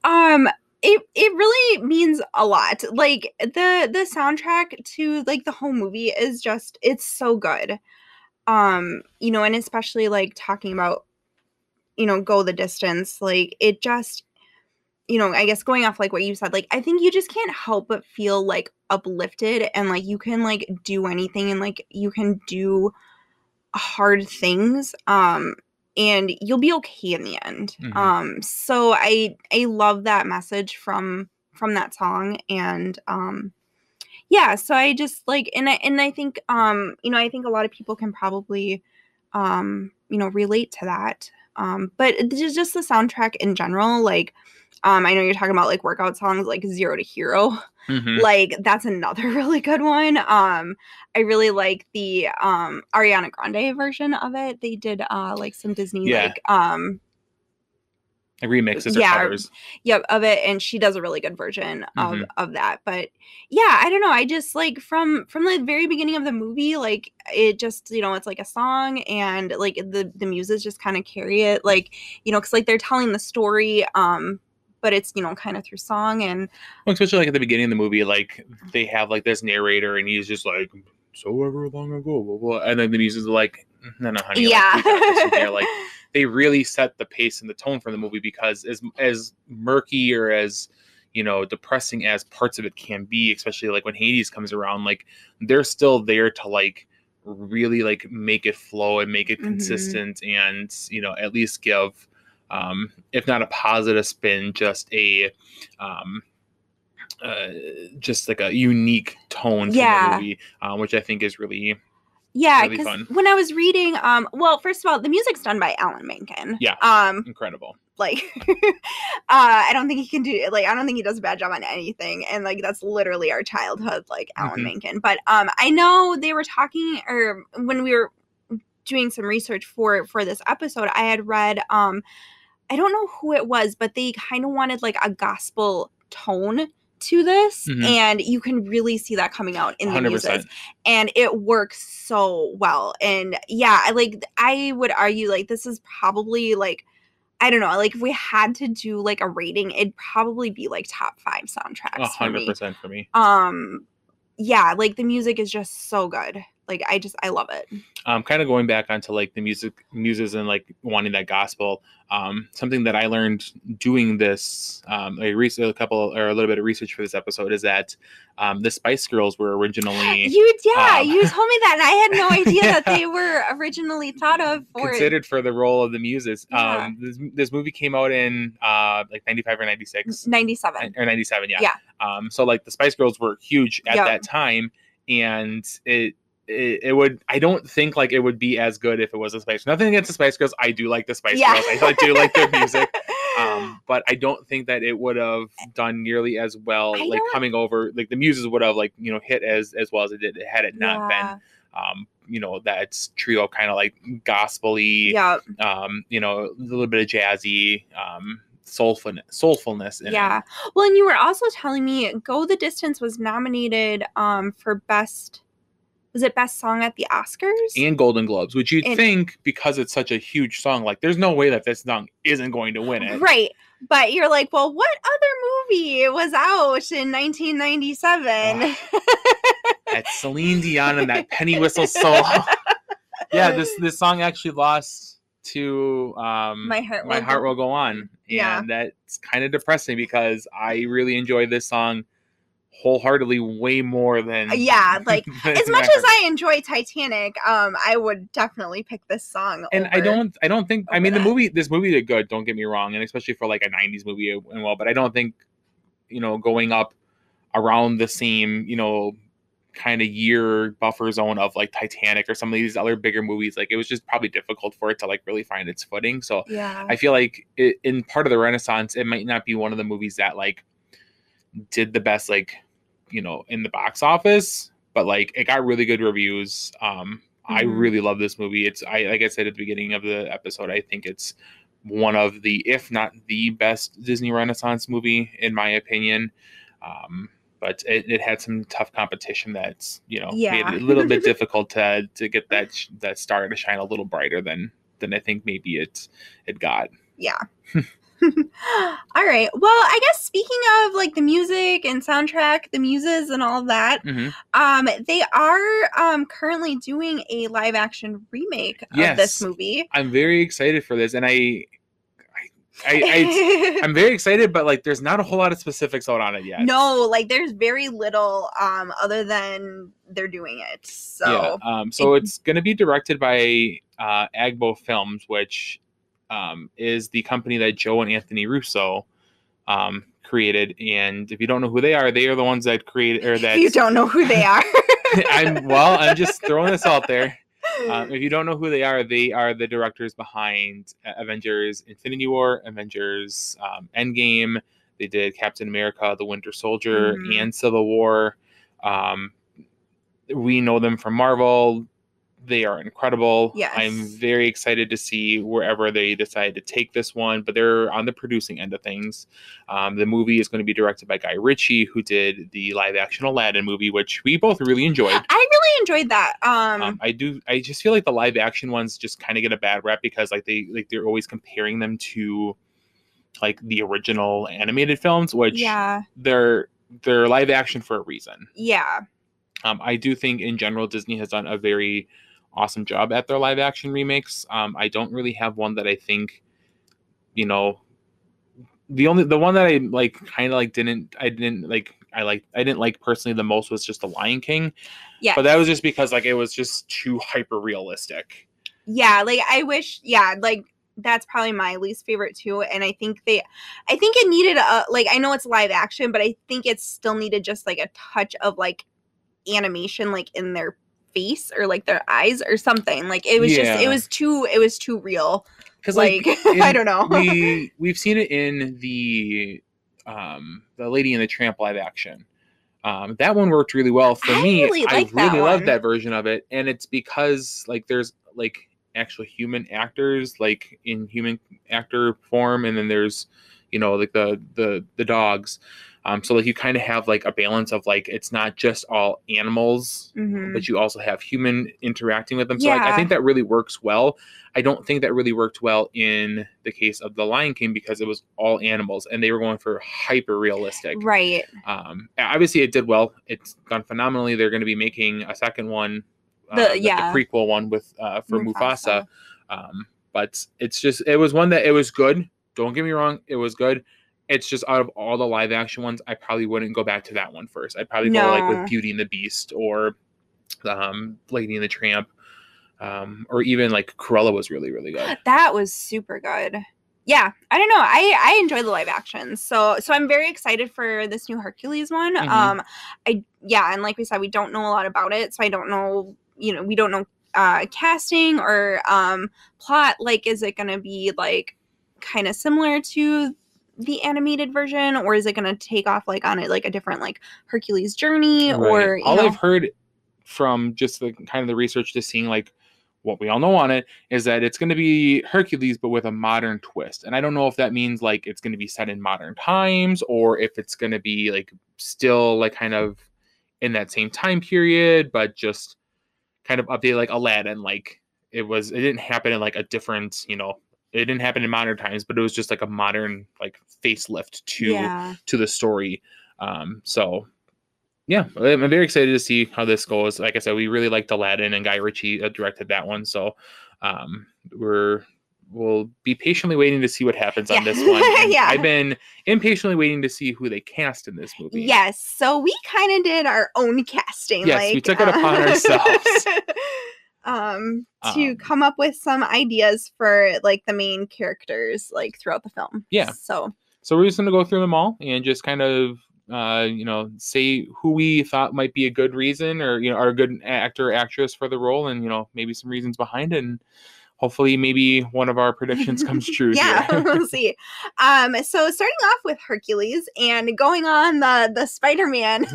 [SPEAKER 1] Um it it really means a lot like the the soundtrack to like the whole movie is just it's so good. Um you know and especially like talking about you know go the distance like it just you know i guess going off like what you said like i think you just can't help but feel like uplifted and like you can like do anything and like you can do hard things um and you'll be okay in the end
[SPEAKER 2] Mhm.
[SPEAKER 1] um so i i love that message from from that song and um yeah so i just like and i and i think um you know i think a lot of people can probably um you know relate to that um but just just the soundtrack in general like um i know you're talking about like workout songs like zero to hero
[SPEAKER 2] Mhm.
[SPEAKER 1] like that's another really good one um i really like the um ariana grande version of it they did uh like some disney
[SPEAKER 2] Yeah.
[SPEAKER 1] like um
[SPEAKER 2] like remixes or
[SPEAKER 1] yeah,
[SPEAKER 2] covers
[SPEAKER 1] yep of it and she does a really good version of
[SPEAKER 2] Mhm.
[SPEAKER 1] of that but yeah i don't know i just like from from the very beginning of the movie like it just you know it's like a song and like the the muses just kind of carry it like you know because like they're telling the story um but it's you know kind of through song and
[SPEAKER 2] Well, especially like at the beginning of the movie, like they have like this narrator, and he's just like, "So ever long ago," blah, blah. and then the music's like, "No, no, honey,
[SPEAKER 1] yeah
[SPEAKER 2] like, we got this from here." Like they really set the pace and the tone for the movie because as as murky or as you know depressing as parts of it can be, especially like when Hades comes around, like they're still there to like really like make it flow and make it
[SPEAKER 1] Mhm.
[SPEAKER 2] consistent and you know at least give um if not a positive spin just a um uh, just like a unique tone to
[SPEAKER 1] Yeah.
[SPEAKER 2] the movie, um, which I think is really
[SPEAKER 1] yeah because when i was reading um well first of all the music's done by alan menken
[SPEAKER 2] Yeah.
[SPEAKER 1] um
[SPEAKER 2] incredible.
[SPEAKER 1] like uh i don't think he can do like i don't think he does a bad job on anything and like that's literally our childhood like alan
[SPEAKER 2] Mhm.
[SPEAKER 1] menken but um i know they were talking or when we were doing some research for for this episode i had read um i don't know who it was but they kind of wanted like a gospel tone to this
[SPEAKER 2] Mhm.
[SPEAKER 1] and you can really see that coming out in the
[SPEAKER 2] Hundred
[SPEAKER 1] music and it works so well and yeah I like i would argue like this is probably like i don't know like if we had to do like a rating it'd probably be like top five soundtracks
[SPEAKER 2] A
[SPEAKER 1] for
[SPEAKER 2] hundred
[SPEAKER 1] me
[SPEAKER 2] for me.
[SPEAKER 1] um yeah like the music is just so good like I just I love it.
[SPEAKER 2] Um, kind of going back onto like the music muses and like wanting that gospel um, something that i learned doing this um, a, re- a couple or a little bit of research for this episode is that um, the spice girls were originally
[SPEAKER 1] You yeah,
[SPEAKER 2] um,
[SPEAKER 1] you told me that and I had no idea that they were originally thought of for
[SPEAKER 2] considered for the role of the muses
[SPEAKER 1] Yeah.
[SPEAKER 2] um, this, this movie came out in uh, like 95 or 96
[SPEAKER 1] 97.
[SPEAKER 2] or 97 yeah
[SPEAKER 1] Yeah.
[SPEAKER 2] um so like the spice girls were huge at
[SPEAKER 1] Yeah.
[SPEAKER 2] that time and it, it it would i don't think like it would be as good if it was a spice nothing against the spice girls i do like the spice
[SPEAKER 1] Yeah.
[SPEAKER 2] girls i do like their music um but i don't think that it would have done nearly as well
[SPEAKER 1] I
[SPEAKER 2] like coming over like the muses would have like you know hit as as well as it did had it not
[SPEAKER 1] Yeah.
[SPEAKER 2] been um you know that's trio kind of like gospely
[SPEAKER 1] Yeah.
[SPEAKER 2] um you know a little bit of jazzy um soulfulness soulfulness in it.
[SPEAKER 1] Yeah. Well, and you were also telling me Go the Distance was nominated um for best was it best song at the Oscars?
[SPEAKER 2] and Golden Globes, which you'd
[SPEAKER 1] And-
[SPEAKER 2] think because it's such a huge song, like there's no way that this song isn't going to win it.
[SPEAKER 1] Right. But you're like, well, what other movie was out in 1997?
[SPEAKER 2] That's Celine Dion and that penny whistle solo. yeah, this this song actually lost to um,
[SPEAKER 1] My Heart
[SPEAKER 2] My
[SPEAKER 1] Will
[SPEAKER 2] Heart
[SPEAKER 1] Go-
[SPEAKER 2] Will Go On, and
[SPEAKER 1] Yeah.
[SPEAKER 2] that's kind of depressing because I really enjoy this song wholeheartedly way more than
[SPEAKER 1] yeah, like
[SPEAKER 2] than
[SPEAKER 1] as much as I enjoy Titanic, um, I would definitely pick this song.
[SPEAKER 2] and I don't I don't think I
[SPEAKER 1] over
[SPEAKER 2] mean the movie this movie did good don't get me wrong and especially for like a 90s movie and well but I don't think you know going up around the same you know kind of year buffer zone of like Titanic or some of these other bigger movies like it was just probably difficult for it to like really find its footing so
[SPEAKER 1] Yeah.
[SPEAKER 2] I feel like it, in part of the renaissance it might not be one of the movies that like did the best like you know in the box office but like it got really good reviews um i
[SPEAKER 1] Mhm.
[SPEAKER 2] really love this movie it's i like i said at the beginning of the episode i think it's one of the if not the best disney renaissance movie in my opinion um but it, it had some tough competition that's you know made
[SPEAKER 1] Yeah.
[SPEAKER 2] it a little bit difficult to to get that sh- that star to shine a little brighter than than i think maybe it it got
[SPEAKER 1] yeah. all right. Well, I guess speaking of like the music and soundtrack, the muses and all that,
[SPEAKER 2] hmm
[SPEAKER 1] um, they are um currently doing a live action remake of this movie.
[SPEAKER 2] I'm very excited for this, and I, I, I, I'm very excited, but like, there's not a whole lot of specifics out on it yet.
[SPEAKER 1] no, like there's very little um other than they're doing it. So
[SPEAKER 2] yeah. Um. So
[SPEAKER 1] it-
[SPEAKER 2] it's going to be directed by uh, Agbo Films, which um is the company that Joe and Anthony Russo um created. And if you don't know who they are, they are the ones that created or that
[SPEAKER 1] you don't know who they are.
[SPEAKER 2] I'm well. I'm just throwing this out there. Um, if you don't know who they are, they are the directors behind uh, Avengers: Infinity War, Avengers um, Endgame. They did Captain America: The Winter Soldier
[SPEAKER 1] Mhm.
[SPEAKER 2] and Civil War. Um, we know them from Marvel. They are incredible.
[SPEAKER 1] Yes.
[SPEAKER 2] I'm very excited to see wherever they decide to take this one, but they're on the producing end of things. Um, the movie is going to be directed by Guy Ritchie, who did the live action Aladdin movie, which we both really enjoyed.
[SPEAKER 1] I really enjoyed that. Um,
[SPEAKER 2] Um, I do. I just feel like the live action ones just kind of get a bad rap because like they like they're always comparing them to like the original animated films, which
[SPEAKER 1] yeah,
[SPEAKER 2] they're they're live action for a reason.
[SPEAKER 1] yeah,
[SPEAKER 2] Um, I do think in general Disney has done a very awesome job at their live action remakes. Um, I don't really have one that I think, you know, the only the one that I like kind of like didn't I didn't like I like I didn't like personally the most was just the Lion King.
[SPEAKER 1] yeah,
[SPEAKER 2] But that was just because like it was just too hyper realistic.
[SPEAKER 1] yeah. Like I wish, yeah, like that's probably my least favorite too. And I think they, I think it needed a like I know it's live action, but I think it still needed just like a touch of like animation, like in their face or like their eyes or something. Like it was just, it was too, it was too real.
[SPEAKER 2] Because
[SPEAKER 1] Like,
[SPEAKER 2] like,
[SPEAKER 1] I don't know.
[SPEAKER 2] we we've seen it in the um the Lady and the Tramp live action. Um, that one worked really well for
[SPEAKER 1] I
[SPEAKER 2] me.
[SPEAKER 1] really
[SPEAKER 2] I really love that version of it, and it's because like there's like actual human actors like in human actor form, and then there's you know like the the the dogs. Um, so like you kind of have like a balance of like it's not just all animals
[SPEAKER 1] Mhm.
[SPEAKER 2] but you also have human interacting with them. So like, I think that really works well. I don't think that really worked well in the case of the Lion King because it was all animals and they were going for hyper realistic.
[SPEAKER 1] Right.
[SPEAKER 2] Um, obviously, it did well. It's gone phenomenally. They're going to be making a second one uh,
[SPEAKER 1] The-
[SPEAKER 2] the,
[SPEAKER 1] yeah.
[SPEAKER 2] the prequel one with uh, for Mufasa.
[SPEAKER 1] Mufasa.
[SPEAKER 2] Um, but it's just it was one that it was good. Don't get me wrong, it was good. It's just out of all the live action ones, I probably wouldn't go back to that one first. I'd probably go like with Beauty and the Beast or um, Lady and the Tramp, um, or even like Cruella was really really good.
[SPEAKER 1] That was super good. Yeah, I don't know. I I enjoy the live actions. So so I'm very excited for this new Hercules one.
[SPEAKER 2] Mhm.
[SPEAKER 1] Um I yeah, and like we said we don't know a lot about it. So I don't know, you know, we don't know uh casting or um plot like is it going to be like kind of similar to the animated version or is it going to take off like on it like a different like Hercules journey or
[SPEAKER 2] Right.
[SPEAKER 1] you
[SPEAKER 2] all
[SPEAKER 1] know,
[SPEAKER 2] I've heard from just the kind of the research, to seeing like what we all know on it is that it's going to be Hercules, but with a modern twist. And I don't know if that means like it's going to be set in modern times or if it's going to be like still like kind of in that same time period, but just kind of update like Aladdin. Like it was, it didn't happen in like a different, you know, it didn't happen in modern times, but it was just like a modern like facelift to
[SPEAKER 1] yeah.
[SPEAKER 2] to the story. Um, so yeah, I'm very excited to see how this goes. Like I said, we really liked Aladdin and Guy Ritchie uh, directed that one. So um, we're we'll be patiently waiting to see what happens on this one.
[SPEAKER 1] Yeah.
[SPEAKER 2] I've been impatiently waiting to see who they cast in this movie.
[SPEAKER 1] Yes. So we kind of did our own casting.
[SPEAKER 2] Yes,
[SPEAKER 1] like,
[SPEAKER 2] we took it upon ourselves.
[SPEAKER 1] um, to
[SPEAKER 2] Um,
[SPEAKER 1] come up with some ideas for like the main characters like throughout the film.
[SPEAKER 2] Yeah.
[SPEAKER 1] So
[SPEAKER 2] So we're just gonna go through them all and just kind of uh, you know say who we thought might be a good reason or you know are a good actor or actress for the role and you know maybe some reasons behind it and hopefully maybe one of our predictions comes true.
[SPEAKER 1] yeah, we'll see. Um, so starting off with Hercules and going on the the Spider Man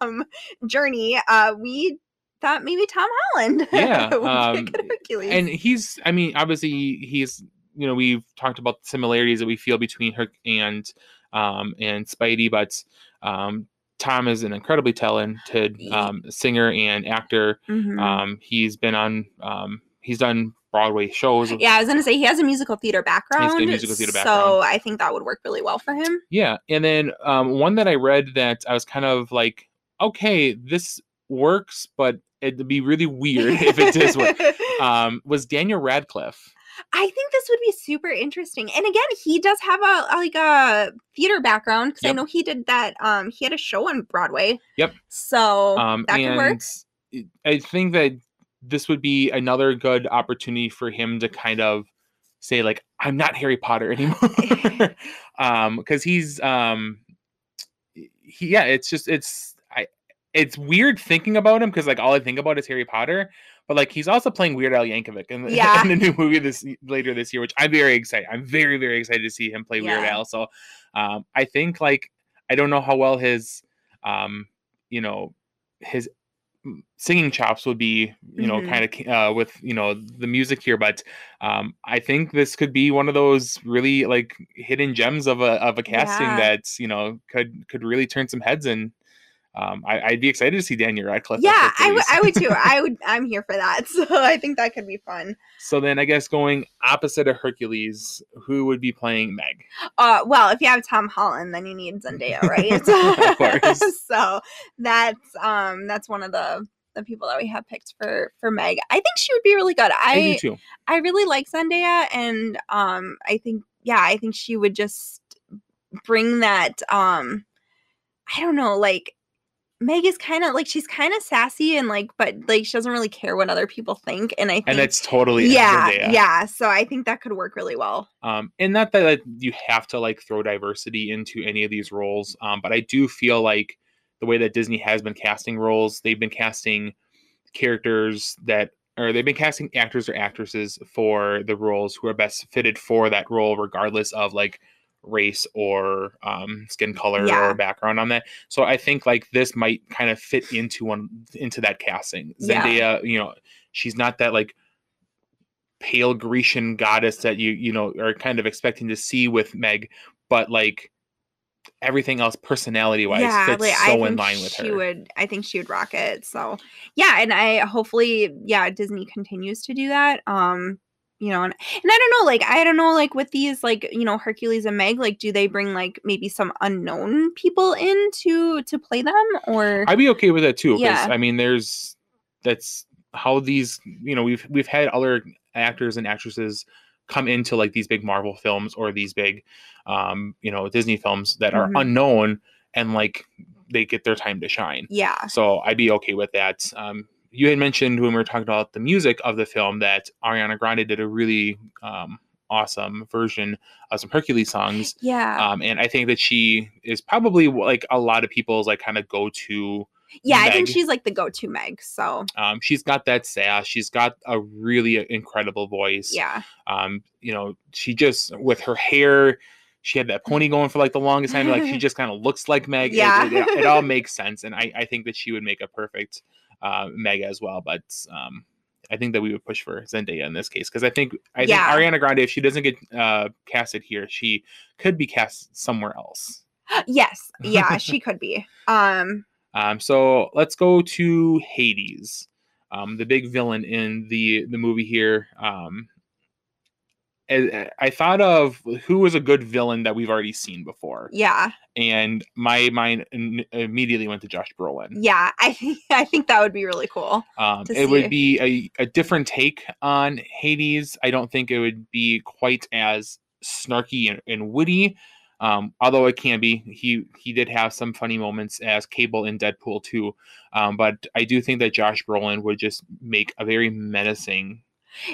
[SPEAKER 1] um journey, uh, we thought maybe Tom Holland
[SPEAKER 2] Yeah,
[SPEAKER 1] would be a
[SPEAKER 2] um, and he's i mean obviously he's you know we've talked about the similarities that we feel between her and um and spidey but um tom is an incredibly talented um singer and actor
[SPEAKER 1] Mhm.
[SPEAKER 2] um he's been on um he's done broadway shows
[SPEAKER 1] Yeah, I was gonna say he has a musical theater background.
[SPEAKER 2] musical theater background. So.
[SPEAKER 1] I think that would work really well for him.
[SPEAKER 2] yeah and then um one that i read that i was kind of like okay this works but it'd be really weird if it does work um was daniel radcliffe
[SPEAKER 1] I think this would be super interesting. And again, he does have a, a- like a theater background because I know he did that. Um, he had a show on Broadway.
[SPEAKER 2] Yep.
[SPEAKER 1] So
[SPEAKER 2] um,
[SPEAKER 1] that could work.
[SPEAKER 2] I think that this would be another good opportunity for him to kind of say like, "I'm not Harry Potter anymore," um, because he's um, he, yeah, it's just it's it's weird thinking about him because like all I think about is Harry Potter. But like he's also playing Weird Al Yankovic in, the-
[SPEAKER 1] Yeah.
[SPEAKER 2] in the new movie this later this year, which I'm very excited. I'm very very excited to see him play Weird Al. So um, I think like I don't know how well his um, you know his singing chops would be you know
[SPEAKER 1] Mhm.
[SPEAKER 2] kind of uh, with you know the music here but um i think this could be one of those really like hidden gems of a of a casting
[SPEAKER 1] Yeah.
[SPEAKER 2] that's you know could could really turn some heads and um I, i'd be excited to see daniel radcliffe
[SPEAKER 1] yeah, I would. I would too. I would. I'm here for that. So I think that could be fun.
[SPEAKER 2] so then i guess going opposite of hercules who would be playing meg
[SPEAKER 1] Uh, well, if you have Tom Holland, then you need Zendaya, right?
[SPEAKER 2] Of course.
[SPEAKER 1] so that's um that's one of the the people that we have picked for for Meg. I think she would be really good.
[SPEAKER 2] i,
[SPEAKER 1] I
[SPEAKER 2] do too
[SPEAKER 1] I really like Zendaya, and um, I think yeah, I think she would just bring that. Um, I don't know, like Meg is kind of like she's kind of sassy and like, but like she doesn't really care what other people think, and I think
[SPEAKER 2] and it's totally
[SPEAKER 1] yeah, yeah. So I think that could work really well.
[SPEAKER 2] um and not that like, you have to like throw diversity into any of these roles um but i do feel like the way that disney has been casting roles they've been casting characters that or they've been casting actors or actresses for the roles who are best fitted for that role regardless of like race or um skin color
[SPEAKER 1] Yeah.
[SPEAKER 2] or background on that so i think like this might kind of fit into one into that casting
[SPEAKER 1] Yeah.
[SPEAKER 2] zendaya you know she's not that like pale Grecian goddess that you you know are kind of expecting to see with Meg, but like everything else personality wise fits
[SPEAKER 1] like,
[SPEAKER 2] so in line with
[SPEAKER 1] she
[SPEAKER 2] her.
[SPEAKER 1] would. I think she would rock it. So yeah, and I hopefully yeah Disney continues to do that. Um, you know, and and I don't know, like I don't know, like with these like you know Hercules and Meg, like do they bring like maybe some unknown people in to to play them or
[SPEAKER 2] I'd be okay with that too because
[SPEAKER 1] Yeah.
[SPEAKER 2] I mean there's that's how these you know we've we've had other actors and actresses come into like these big Marvel films or these big um you know Disney films that are
[SPEAKER 1] Mhm.
[SPEAKER 2] unknown and like they get their time to shine.
[SPEAKER 1] Yeah.
[SPEAKER 2] So I'd be okay with that. Um, you had mentioned when we were talking about the music of the film that Ariana Grande did a really um, awesome version of some Hercules songs.
[SPEAKER 1] Yeah.
[SPEAKER 2] Um, and I think that she is probably like a lot of people's like kind of go to.
[SPEAKER 1] yeah, I think she's like the go-to Meg. So
[SPEAKER 2] Um, she's got that sass. She's got a really incredible voice.
[SPEAKER 1] yeah.
[SPEAKER 2] Um, you know, she just with her hair, she had that pony going for like the longest time. Like she just kind of looks like Meg. It-
[SPEAKER 1] Yeah.
[SPEAKER 2] It, it, it all makes sense, and I, I think that she would make a perfect uh, Meg as well. But um, I think that we would push for Zendaya in this case because I think I
[SPEAKER 1] Yeah.
[SPEAKER 2] think Ariana Grande, if she doesn't get uh, casted here, she could be cast somewhere else.
[SPEAKER 1] yes. Yeah, she could be. Um
[SPEAKER 2] Um, so let's go to Hades, um, the big villain in the the movie here. Um, I, I thought of who was a good villain that we've already seen before,
[SPEAKER 1] yeah.
[SPEAKER 2] and my mind immediately went to Josh Brolin.
[SPEAKER 1] Yeah, I think I think that would be really cool.
[SPEAKER 2] Um, it would be a, a different take on Hades. I don't think it would be quite as snarky and, and witty, um, although it can be. He he did have some funny moments as Cable in Deadpool too. um, but I do think that Josh Brolin would just make a very menacing.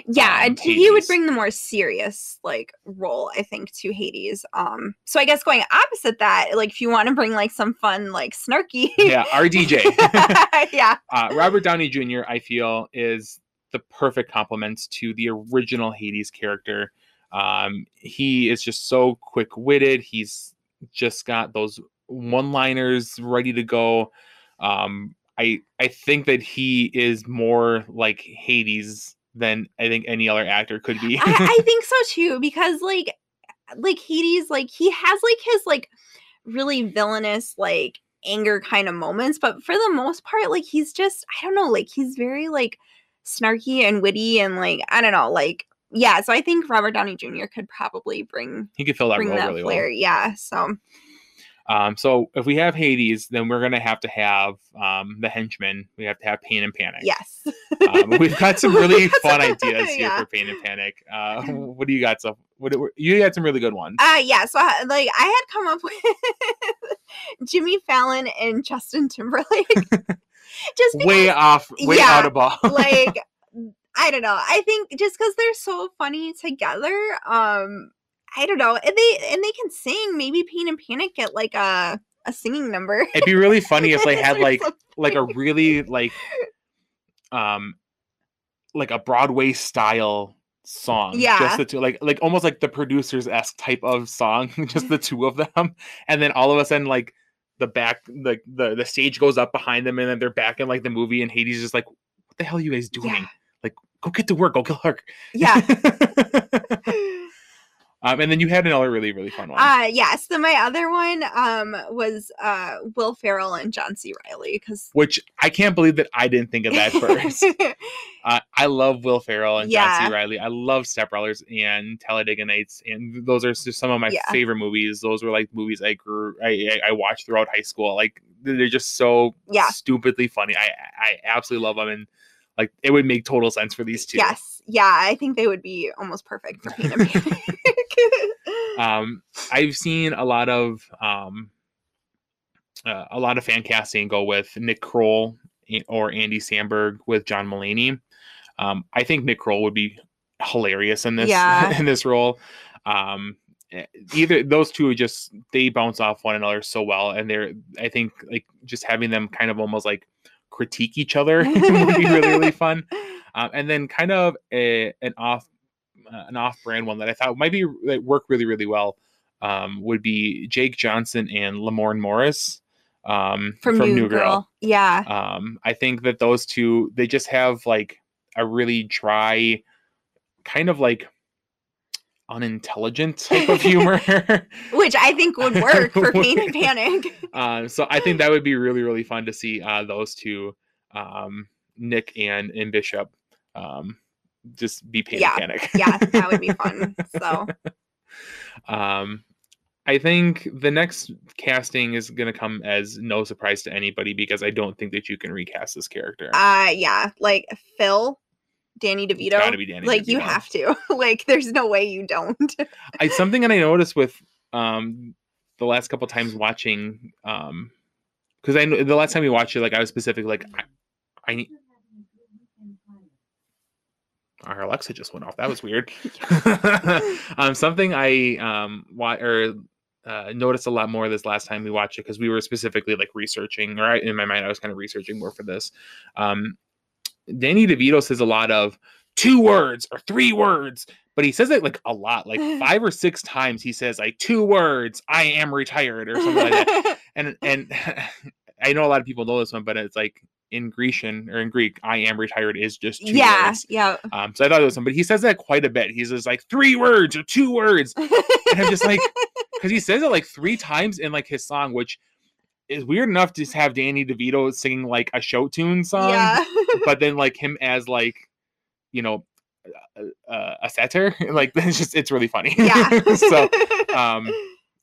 [SPEAKER 1] Yeah,
[SPEAKER 2] um,
[SPEAKER 1] he would bring the more serious like role, I think, to Hades. Um, so I guess going opposite that, like if you want to bring like some fun, like snarky,
[SPEAKER 2] Yeah, RDJ.
[SPEAKER 1] yeah,
[SPEAKER 2] uh, Robert Downey Jr. I feel is the perfect complement to the original Hades character. Um, he is just so quick witted. He's just got those one liners ready to go. Um, I I think that he is more like Hades than I think any other actor could be.
[SPEAKER 1] I, I think so too because like like Hades, like he has like his like really villainous like anger kind of moments, but for the most part, like he's just I don't know, like he's very like snarky and witty and like I don't know, like yeah. So I think Robert Downey Jr. could probably bring
[SPEAKER 2] he could fill that role
[SPEAKER 1] that
[SPEAKER 2] really
[SPEAKER 1] flair.
[SPEAKER 2] well.
[SPEAKER 1] Yeah. So
[SPEAKER 2] Um, so if we have Hades, then we're gonna have to have um, the henchmen. We have to have Pain and Panic.
[SPEAKER 1] yes.
[SPEAKER 2] Um, we've got some really fun ideas here
[SPEAKER 1] yeah.
[SPEAKER 2] for Pain and Panic. Uh, what do you got? So, what you got some really good ones.
[SPEAKER 1] Uh yeah, so I- like I had come up with Jimmy Fallon and Justin Timberlake. Just because
[SPEAKER 2] way off, way
[SPEAKER 1] yeah,
[SPEAKER 2] out of ball.
[SPEAKER 1] like I don't know. I think just because they're so funny together, um, I don't know. And they and they can sing. Maybe Pain and Panic get like a a singing number.
[SPEAKER 2] It'd be really funny if they had like like a really like um like a Broadway style song.
[SPEAKER 1] Yeah.
[SPEAKER 2] Just the two like like almost like the producers esque type of song, just the two of them. And then all of a sudden like the back the, the the stage goes up behind them and then they're back in like the movie and Hades is just like, what the hell are you guys doing?
[SPEAKER 1] Yeah.
[SPEAKER 2] Like go get to work, go kill her.
[SPEAKER 1] Yeah.
[SPEAKER 2] Um, and then you had another really, really fun one.
[SPEAKER 1] Uh yeah. So my other one um was uh Will Ferrell and John C. Reilly because
[SPEAKER 2] which I can't believe that I didn't think of that first. Uh, I love Will Ferrell and John C. Reilly. I love Step Brothers and Talladega Nights, and those are just some of my
[SPEAKER 1] Yeah.
[SPEAKER 2] favorite movies. Those were like movies I grew, I, I watched throughout high school. Like they're just so
[SPEAKER 1] Yeah.
[SPEAKER 2] stupidly funny. I I absolutely love them, and like it would make total sense for these two.
[SPEAKER 1] yes, yeah, I think they would be almost perfect for Pain and.
[SPEAKER 2] Um, I've seen a lot of um, uh, a lot of fan casting go with Nick Kroll or Andy Samberg with John Mulaney. Um, I think Nick Kroll would be hilarious in this
[SPEAKER 1] Yeah.
[SPEAKER 2] in this role. Um, either those two just they bounce off one another so well, and they're I think like just having them kind of almost like critique each other would be really really fun. Um, and then kind of a, an off an off brand one that I thought might be like, work really really well um, would be Jake Johnson and Lamorne Morris um,
[SPEAKER 1] From, New, Girl. Yeah.
[SPEAKER 2] Um, I think that those two they just have like a really dry, kind of like unintelligent type of humor.
[SPEAKER 1] Which I think would work for Pain and Panic.
[SPEAKER 2] uh, so I think that would be really really fun to see uh, those two, um, Nick and and Bishop, um, just be pain
[SPEAKER 1] Yeah,
[SPEAKER 2] and panic.
[SPEAKER 1] yeah, that would be fun. So
[SPEAKER 2] um, I think the next casting is going to come as no surprise to anybody because I don't think that you can recast this character.
[SPEAKER 1] Uh yeah, like Phil, Danny DeVito.
[SPEAKER 2] gotta be Danny
[SPEAKER 1] like you have to. like there's no way you don't.
[SPEAKER 2] I something that I noticed with um the last couple times watching um because I know the last time we watched it, like I was specific, like I, I need. Our Alexa just went off. That was weird. um, something I um wa- or uh, noticed a lot more this last time we watched it because we were specifically like researching, or I, in my mind, I was kind of researching more for this. Um, Danny DeVito says a lot of two words or three words, but he says it like a lot, like five or six times. He says like two words, "I am retired" or something like that. And and I know a lot of people know this one, but it's like in Grecian or in Greek, "I am retired" is just two
[SPEAKER 1] yeah,
[SPEAKER 2] words.
[SPEAKER 1] yeah.
[SPEAKER 2] Um, so I thought it was something, but he says that quite a bit. He says like three words or two words, and I'm just like, because he says it like three times in like his song, which is weird enough to have Danny DeVito singing like a show tune song,
[SPEAKER 1] yeah.
[SPEAKER 2] but then like him as like, you know, uh, a satyr, like it's just it's really funny.
[SPEAKER 1] yeah.
[SPEAKER 2] so um,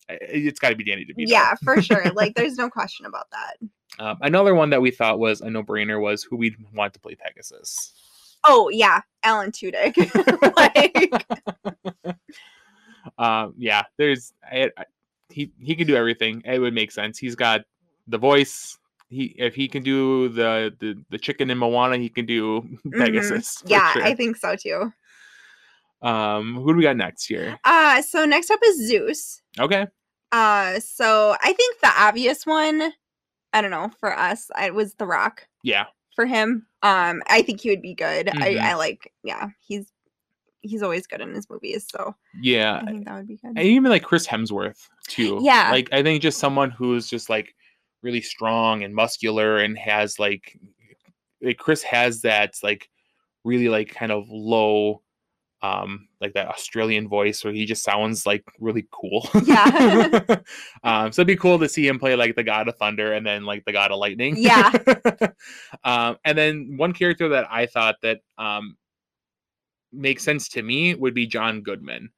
[SPEAKER 2] it's got to be Danny DeVito.
[SPEAKER 1] yeah, for sure. Like there's no question about that.
[SPEAKER 2] Um, another one that we thought was a no brainer was who we'd want to play Pegasus.
[SPEAKER 1] Oh yeah, Alan Tudyk. like
[SPEAKER 2] um yeah there's I, I, he he can do everything it would make sense he's got the voice he if he can do the the, the chicken in moana he can do pegasus
[SPEAKER 1] Mm-hmm. yeah,
[SPEAKER 2] sure.
[SPEAKER 1] I think so too.
[SPEAKER 2] um who do we got next here
[SPEAKER 1] Uh so next up is Zeus.
[SPEAKER 2] okay
[SPEAKER 1] Uh so I think the obvious one, I don't know, for us, it was The Rock
[SPEAKER 2] yeah
[SPEAKER 1] for him. Um I think he would be good.
[SPEAKER 2] Mhm.
[SPEAKER 1] I, I like yeah, he's he's always good in his movies, so
[SPEAKER 2] yeah
[SPEAKER 1] I think that would be good.
[SPEAKER 2] and even like chris hemsworth too
[SPEAKER 1] Yeah.
[SPEAKER 2] like i think just someone who's just like really strong and muscular and has like like chris has that like really like kind of low um like that australian voice where he just sounds like really cool
[SPEAKER 1] Yeah.
[SPEAKER 2] um so it'd be cool to see him play like the god of thunder and then like the god of lightning
[SPEAKER 1] Yeah.
[SPEAKER 2] um and then one character that i thought that um makes sense to me would be john goodman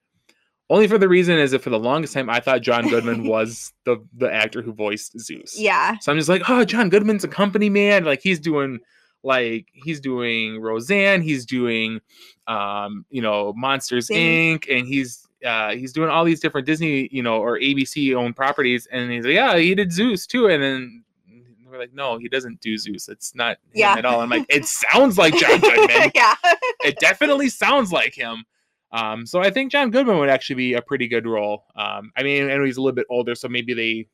[SPEAKER 2] only for the reason is that for the longest time i thought john goodman was the the actor who voiced zeus
[SPEAKER 1] Yeah.
[SPEAKER 2] so I'm just like, oh, John Goodman's a company man. Like he's doing, like he's doing Roseanne. He's doing, um, you know, Monsters
[SPEAKER 1] Inc.
[SPEAKER 2] And he's uh, he's doing all these different Disney, you know, or ABC owned properties. And he's like, yeah, he did Zeus too. And then we're like, no, he doesn't do Zeus. It's not him
[SPEAKER 1] Yeah.
[SPEAKER 2] at all. I'm like, it sounds like John Goodman.
[SPEAKER 1] yeah.
[SPEAKER 2] it definitely sounds like him. Um, so I think John Goodman would actually be a pretty good role. Um, I mean, and he's a little bit older, so maybe they,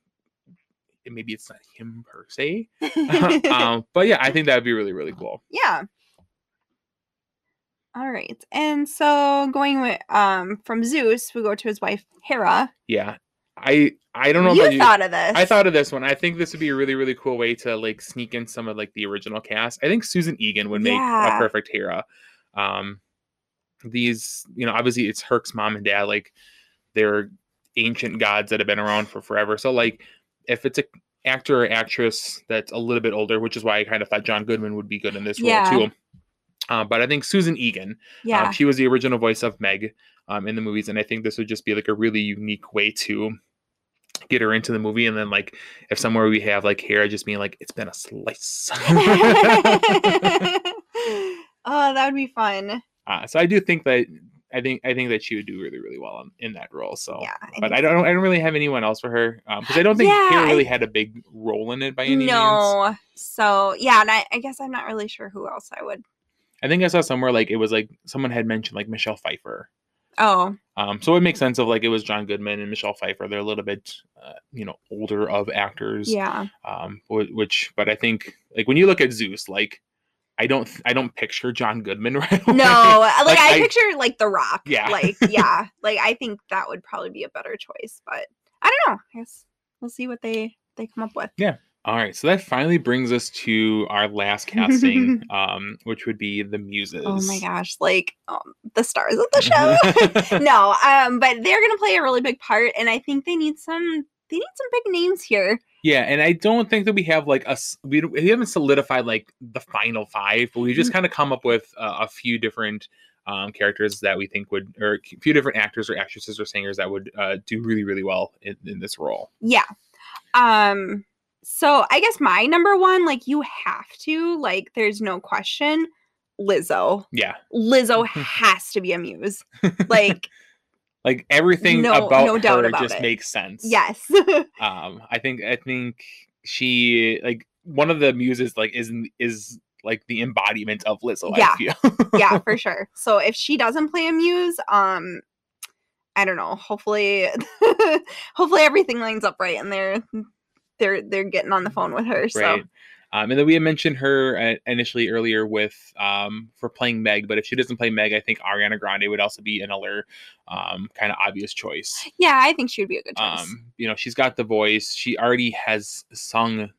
[SPEAKER 2] maybe it's not him per se. um, but yeah, I think that would be really, really cool.
[SPEAKER 1] yeah. All right. And so going with um from Zeus, we go to his wife Hera.
[SPEAKER 2] Yeah, I I don't know
[SPEAKER 1] you
[SPEAKER 2] about you.
[SPEAKER 1] thought of this.
[SPEAKER 2] I thought of this one. I think this would be a really, really cool way to like sneak in some of like the original cast. I think Susan Egan would make a perfect Hera. Um, these, you know, obviously it's Herc's mom and dad. Like they're ancient gods that have been around for forever. So like, if it's a actor or actress that's a little bit older, which is why I kind of thought John Goodman would be good in this
[SPEAKER 1] Yeah.
[SPEAKER 2] role too. Uh, but I think Susan Egan,
[SPEAKER 1] yeah.
[SPEAKER 2] um, she was the original voice of Meg um, in the movies, and I think this would just be like a really unique way to get her into the movie. And then like if somewhere we have like Hera just being like, "It's been a slice."
[SPEAKER 1] oh, that would be fun.
[SPEAKER 2] uh, so I do think that I think I think that she would do really really well in, in that role. So.
[SPEAKER 1] Yeah. I
[SPEAKER 2] But I don't. I don't really have anyone else for her because I don't think
[SPEAKER 1] Yeah,
[SPEAKER 2] Hera
[SPEAKER 1] I-
[SPEAKER 2] really had a big role in it by any means.
[SPEAKER 1] no. So yeah, and I, I guess I'm not really sure who else I would.
[SPEAKER 2] I think I saw somewhere like it was like someone had mentioned like Michelle Pfeiffer.
[SPEAKER 1] Oh,
[SPEAKER 2] Um, so it makes sense of like it was John Goodman and Michelle Pfeiffer. They're a little bit, uh, you know, older of actors.
[SPEAKER 1] yeah.
[SPEAKER 2] Um, which, but I think like when you look at Zeus, like I don't, I don't picture John Goodman right away.
[SPEAKER 1] No, like,
[SPEAKER 2] Like,
[SPEAKER 1] I,
[SPEAKER 2] I-
[SPEAKER 1] picture like The Rock.
[SPEAKER 2] Yeah.
[SPEAKER 1] Like yeah, like I think that would probably be a better choice, but I don't know. I guess we'll see what they they come up with. Yeah.
[SPEAKER 2] All right, so that finally brings us to our last casting, um, which would be the Muses.
[SPEAKER 1] Oh my gosh, like um, the stars of the show. no, um, but they're gonna play a really big part, and I think they need some. They need some big names here.
[SPEAKER 2] Yeah, and I don't think that we have like a s- we, we haven't solidified like the final five, but we just kind of come up with uh, a few different um, characters that we think would, or a few different actors or actresses or singers that would uh, do really, really well in, in this role.
[SPEAKER 1] Yeah. Um so I guess my number one, like you have to, like there's no question, Lizzo.
[SPEAKER 2] Yeah.
[SPEAKER 1] Lizzo has to be a muse. Like
[SPEAKER 2] like everything
[SPEAKER 1] No-
[SPEAKER 2] about
[SPEAKER 1] no doubt
[SPEAKER 2] her
[SPEAKER 1] about
[SPEAKER 2] just
[SPEAKER 1] it.
[SPEAKER 2] makes sense.
[SPEAKER 1] yes.
[SPEAKER 2] Um, I think I think she like one of the muses like is is like the embodiment of Lizzo.
[SPEAKER 1] Yeah. Yeah, for sure. So if she doesn't play a muse, um I don't know. Hopefully hopefully everything lines up right and they're they're they're getting on the phone with her. So
[SPEAKER 2] right. Um, and then we had mentioned her uh, initially earlier with um, for playing Meg, but if she doesn't play Meg, I think Ariana Grande would also be another um, kind of obvious choice.
[SPEAKER 1] yeah, I think she would be a good choice.
[SPEAKER 2] Um, you know, she's got the voice. She already has sung,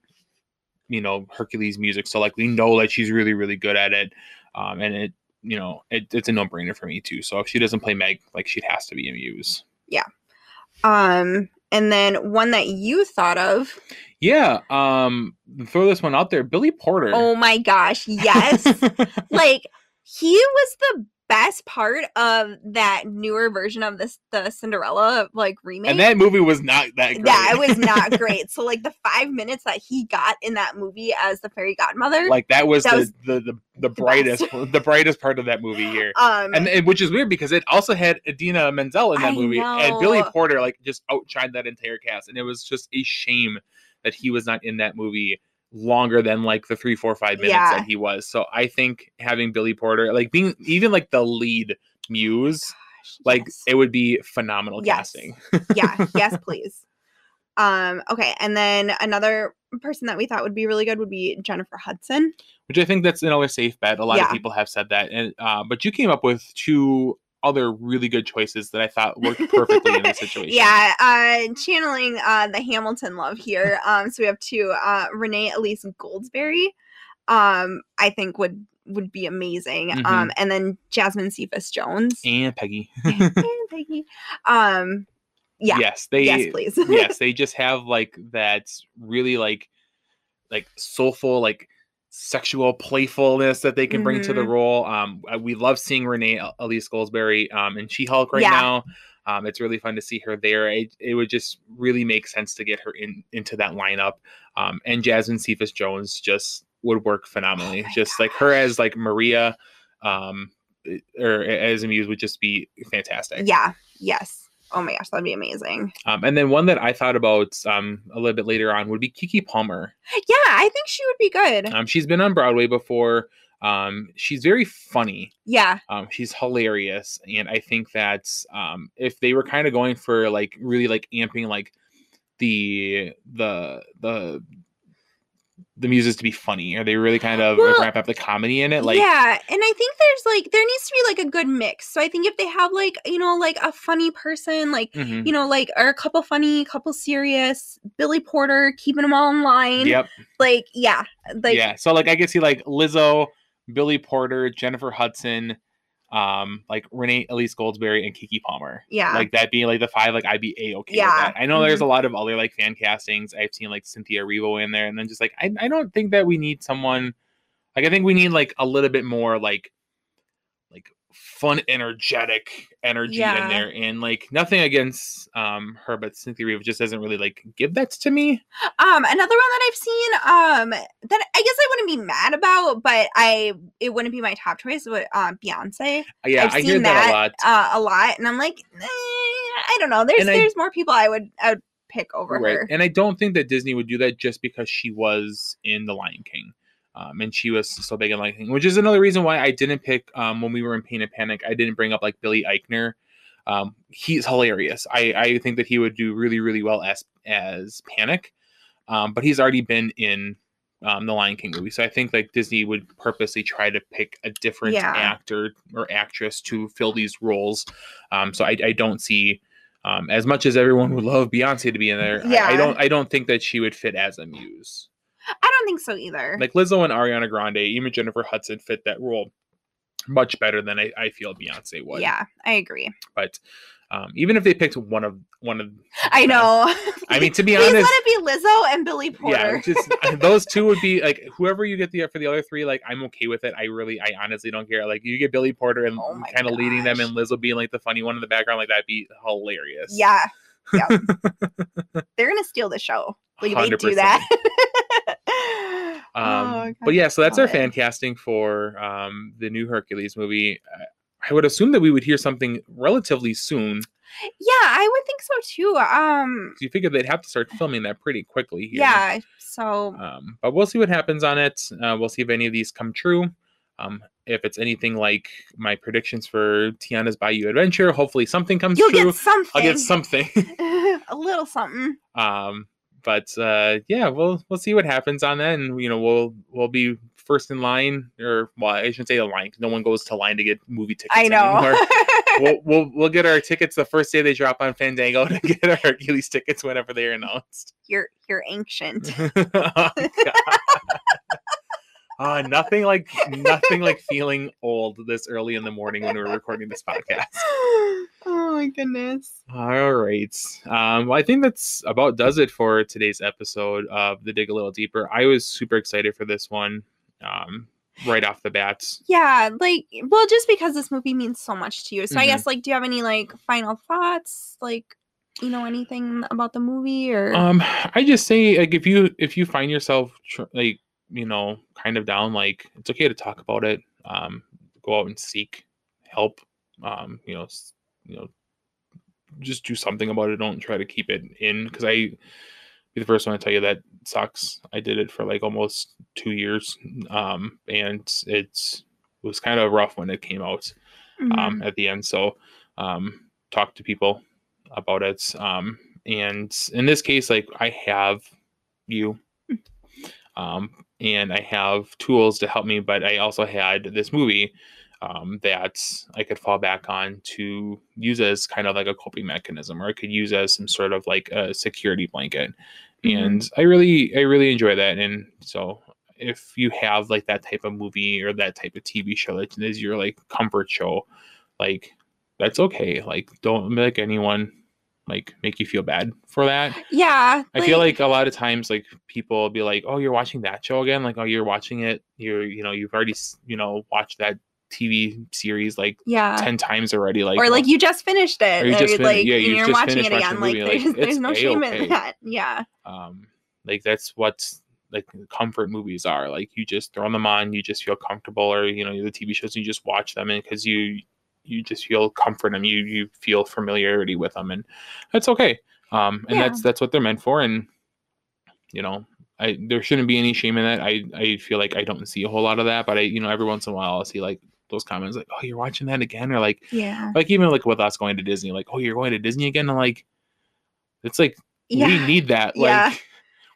[SPEAKER 2] you know, Hercules music, so like we know that she's really, really good at it. Um, and it, you know, it, it's a no brainer for me too. So if she doesn't play Meg, like she has to be a muse. Yeah.
[SPEAKER 1] Um and then one that you thought of.
[SPEAKER 2] Yeah. Um, throw this one out there, Billy Porter.
[SPEAKER 1] Oh my gosh, yes. like he was the best part of that newer version of this the Cinderella like remake.
[SPEAKER 2] and that movie was not that great.
[SPEAKER 1] yeah, it was not great. So like the five minutes that he got in that movie as the fairy godmother,
[SPEAKER 2] like that was,
[SPEAKER 1] That
[SPEAKER 2] the,
[SPEAKER 1] was
[SPEAKER 2] the the the brightest the brightest part of that movie here.
[SPEAKER 1] um,
[SPEAKER 2] And, and which is weird because it also had Idina Menzel in that
[SPEAKER 1] I
[SPEAKER 2] movie, and Billy. Porter like just outshined that entire cast, and it was just a shame that he was not in that movie longer than like the three, four, five minutes
[SPEAKER 1] Yeah.
[SPEAKER 2] that he was. So I think having Billy Porter, like being even like the lead muse, like
[SPEAKER 1] yes.
[SPEAKER 2] it would be phenomenal
[SPEAKER 1] Yes.
[SPEAKER 2] casting.
[SPEAKER 1] yeah, yes, please. Um, okay, and then another person that we thought would be really good would be Jennifer Hudson.
[SPEAKER 2] Which I think that's another safe bet. A lot of people have said that, and uh, but you came up with two other really good choices that I thought worked perfectly in this situation.
[SPEAKER 1] Yeah, uh, channeling uh, the Hamilton love here. Um, so we have two. Uh, Renee Elise Goldsberry, um, I think would would be amazing.
[SPEAKER 2] Mhm.
[SPEAKER 1] Um, and then Jasmine Cephas Jones.
[SPEAKER 2] and Peggy.
[SPEAKER 1] and Peggy. Um, yeah.
[SPEAKER 2] Yes, they.
[SPEAKER 1] yes, please.
[SPEAKER 2] yes, they just have like that really like like soulful like sexual playfulness that they can bring to the
[SPEAKER 1] Mhm.
[SPEAKER 2] role. Um, uh, we love seeing Renee El- Elise Goldsberry um, in She Hulk right
[SPEAKER 1] Yeah.
[SPEAKER 2] now. Um, it's really fun to see her there. It, it would just really make sense to get her in into that lineup. Um, and Jasmine Cephas Jones just would work phenomenally.
[SPEAKER 1] Oh
[SPEAKER 2] just like her as like Maria, um, or as a muse would just be fantastic.
[SPEAKER 1] yeah. Yes. Oh my gosh, that'd be amazing.
[SPEAKER 2] Um, and then one that I thought about um, a little bit later on would be Keke Palmer.
[SPEAKER 1] Yeah, I think she would be good.
[SPEAKER 2] Um, she's been on Broadway before. Um, she's very funny.
[SPEAKER 1] Yeah.
[SPEAKER 2] Um, she's hilarious, and I think that um, if they were kind of going for like really like amping like the the the the muses to be funny, or they really kind of
[SPEAKER 1] Well,
[SPEAKER 2] ramp up the comedy in it, like
[SPEAKER 1] yeah, and I think there's like there needs to be like a good mix. So I think if they have like you know like a funny person, like
[SPEAKER 2] mhm.
[SPEAKER 1] you know like or a couple funny, couple serious, Billy Porter keeping them all in line.
[SPEAKER 2] yep,
[SPEAKER 1] Like yeah, like
[SPEAKER 2] yeah. So like I could see like Lizzo, Billy Porter, Jennifer Hudson, um, like Renee Elise Goldsberry, and Keke Palmer.
[SPEAKER 1] yeah,
[SPEAKER 2] like that being like the five, like I'd be a okay
[SPEAKER 1] Yeah.
[SPEAKER 2] with that. I know there's a lot of other like fan castings. I've seen like Cynthia Erivo in there, and then just like I, I don't think that we need someone like I think we need like a little bit more like fun, energetic energy
[SPEAKER 1] Yeah.
[SPEAKER 2] in there, and like nothing against um her, but Cynthia Reeve just doesn't really like give that to me.
[SPEAKER 1] Um, another one that I've seen, um, that I guess I wouldn't be mad about, but I it wouldn't be my top choice. Would uh, Beyonce?
[SPEAKER 2] Yeah,
[SPEAKER 1] I've
[SPEAKER 2] I
[SPEAKER 1] seen
[SPEAKER 2] hear that, a lot.
[SPEAKER 1] uh, a lot, and I'm like, eh, I don't know. There's
[SPEAKER 2] And I-
[SPEAKER 1] there's more people I would I would pick over
[SPEAKER 2] right,
[SPEAKER 1] her.
[SPEAKER 2] and I don't think that Disney would do that just because she was in The Lion King. Um, and she was so big in Lion King, which is another reason why I didn't pick um, when we were in Pain and Panic. I didn't bring up like Billy Eichner. Um, he's hilarious. I, I think that he would do really really well as as Panic, um, but he's already been in um, the Lion King movie, so I think like Disney would purposely try to pick a different
[SPEAKER 1] Yeah.
[SPEAKER 2] actor or actress to fill these roles. Um, so I, I don't see. Um, as much as everyone would love Beyonce to be in there, I- I, don't. I don't think that she would fit as a muse
[SPEAKER 1] I don't think so either.
[SPEAKER 2] like Lizzo and Ariana Grande, even Jennifer Hudson fit that role much better than I, I feel Beyonce would.
[SPEAKER 1] yeah, I agree.
[SPEAKER 2] But Um, even if they picked one of one of,
[SPEAKER 1] I know.
[SPEAKER 2] I mean, to be honest,
[SPEAKER 1] let it be Lizzo and Billy Porter.
[SPEAKER 2] yeah, just those two would be like whoever you get the for the other three. Like I'm okay with it. I really, I honestly don't care. Like you get Billy Porter and
[SPEAKER 1] Oh
[SPEAKER 2] kind of leading them, and Lizzo being like the funny one in the background. Like that'd be hilarious.
[SPEAKER 1] yeah. Yeah. They're gonna steal the show. Like they do that.
[SPEAKER 2] Um,
[SPEAKER 1] Oh,
[SPEAKER 2] but yeah, so that's our
[SPEAKER 1] it.
[SPEAKER 2] fan casting for um, the new Hercules movie. I- would assume that we would hear something relatively soon.
[SPEAKER 1] yeah, I would think so too. Um
[SPEAKER 2] You figure they'd have to start filming that pretty quickly. Here.
[SPEAKER 1] yeah, so
[SPEAKER 2] Um, but we'll see what happens on it. Uh, we'll see if any of these come true. Um, if it's anything like my predictions for Tiana's Bayou Adventure, hopefully something comes true.
[SPEAKER 1] you'll
[SPEAKER 2] true.
[SPEAKER 1] get something.
[SPEAKER 2] I'll get something.
[SPEAKER 1] a little something.
[SPEAKER 2] um, but uh, yeah, we'll we'll see what happens on that, and you know we'll we'll be first in line, or well, I shouldn't say a line. No one goes to line to get movie tickets.
[SPEAKER 1] I know.
[SPEAKER 2] anymore. we'll, we'll we'll get our tickets the first day they drop on Fandango to get our Hercules tickets whenever they're announced.
[SPEAKER 1] you're you're ancient.
[SPEAKER 2] oh. Uh, nothing like nothing like feeling old this early in the morning when we're recording this podcast.
[SPEAKER 1] oh my goodness.
[SPEAKER 2] All right. Um, well, I think that's about does it for today's episode of the Dig a Little Deeper. I was super excited for this one. Um, right off the bat.
[SPEAKER 1] Yeah, like well, just because this movie means so much to you. So I
[SPEAKER 2] Mhm.
[SPEAKER 1] guess like do you have any like final thoughts? Like, you know, anything about the movie or
[SPEAKER 2] Um, I just say like if you if you find yourself tr- like you know kind of down, like it's okay to talk about it. Um, go out and seek help. Um, you know, you know, just do something about it. Don't try to keep it in because I be the first one to tell you that sucks. I did it for like almost two years, um, and it's it was kind of rough when it came out
[SPEAKER 1] Mhm.
[SPEAKER 2] um, at the end. So um, talk to people about it. Um, and in this case, like I have you, um, and I have tools to help me, but I also had this movie um, that I could fall back on to use as kind of like a coping mechanism, or I could use as some sort of like a security blanket.
[SPEAKER 1] Mhm.
[SPEAKER 2] And I really, I really enjoy that. And so if you have like that type of movie or that type of TV show that is your like comfort show, like that's okay. Like don't make anyone like make you feel bad for that.
[SPEAKER 1] yeah,
[SPEAKER 2] I feel like a lot of times like people will be like, "Oh, you're watching that show again?" Like, "Oh, you're watching it. You're you know you've already you know watched that TV series like
[SPEAKER 1] yeah.
[SPEAKER 2] ten times already." Like,
[SPEAKER 1] or like you just finished it,
[SPEAKER 2] Or you just fin-
[SPEAKER 1] like
[SPEAKER 2] yeah,
[SPEAKER 1] and
[SPEAKER 2] you
[SPEAKER 1] you're
[SPEAKER 2] just
[SPEAKER 1] watching it
[SPEAKER 2] watching
[SPEAKER 1] again.
[SPEAKER 2] the
[SPEAKER 1] Like
[SPEAKER 2] like,
[SPEAKER 1] there's, no shame in that. Yeah,
[SPEAKER 2] um like that's what like comfort movies are like you just throw them on you just feel comfortable or you know the tv shows you just watch them and because you you just feel comfort and you you feel familiarity with them and that's okay um and
[SPEAKER 1] Yeah.
[SPEAKER 2] that's that's what they're meant for and you know i there shouldn't be any shame in that i i feel like i don't see a whole lot of that but i you know every once in a while i'll see like those comments like oh you're watching that again or like
[SPEAKER 1] yeah,
[SPEAKER 2] like even like with us going to disney like oh you're going to disney again and like it's like
[SPEAKER 1] yeah.
[SPEAKER 2] we need that. Like
[SPEAKER 1] Yeah.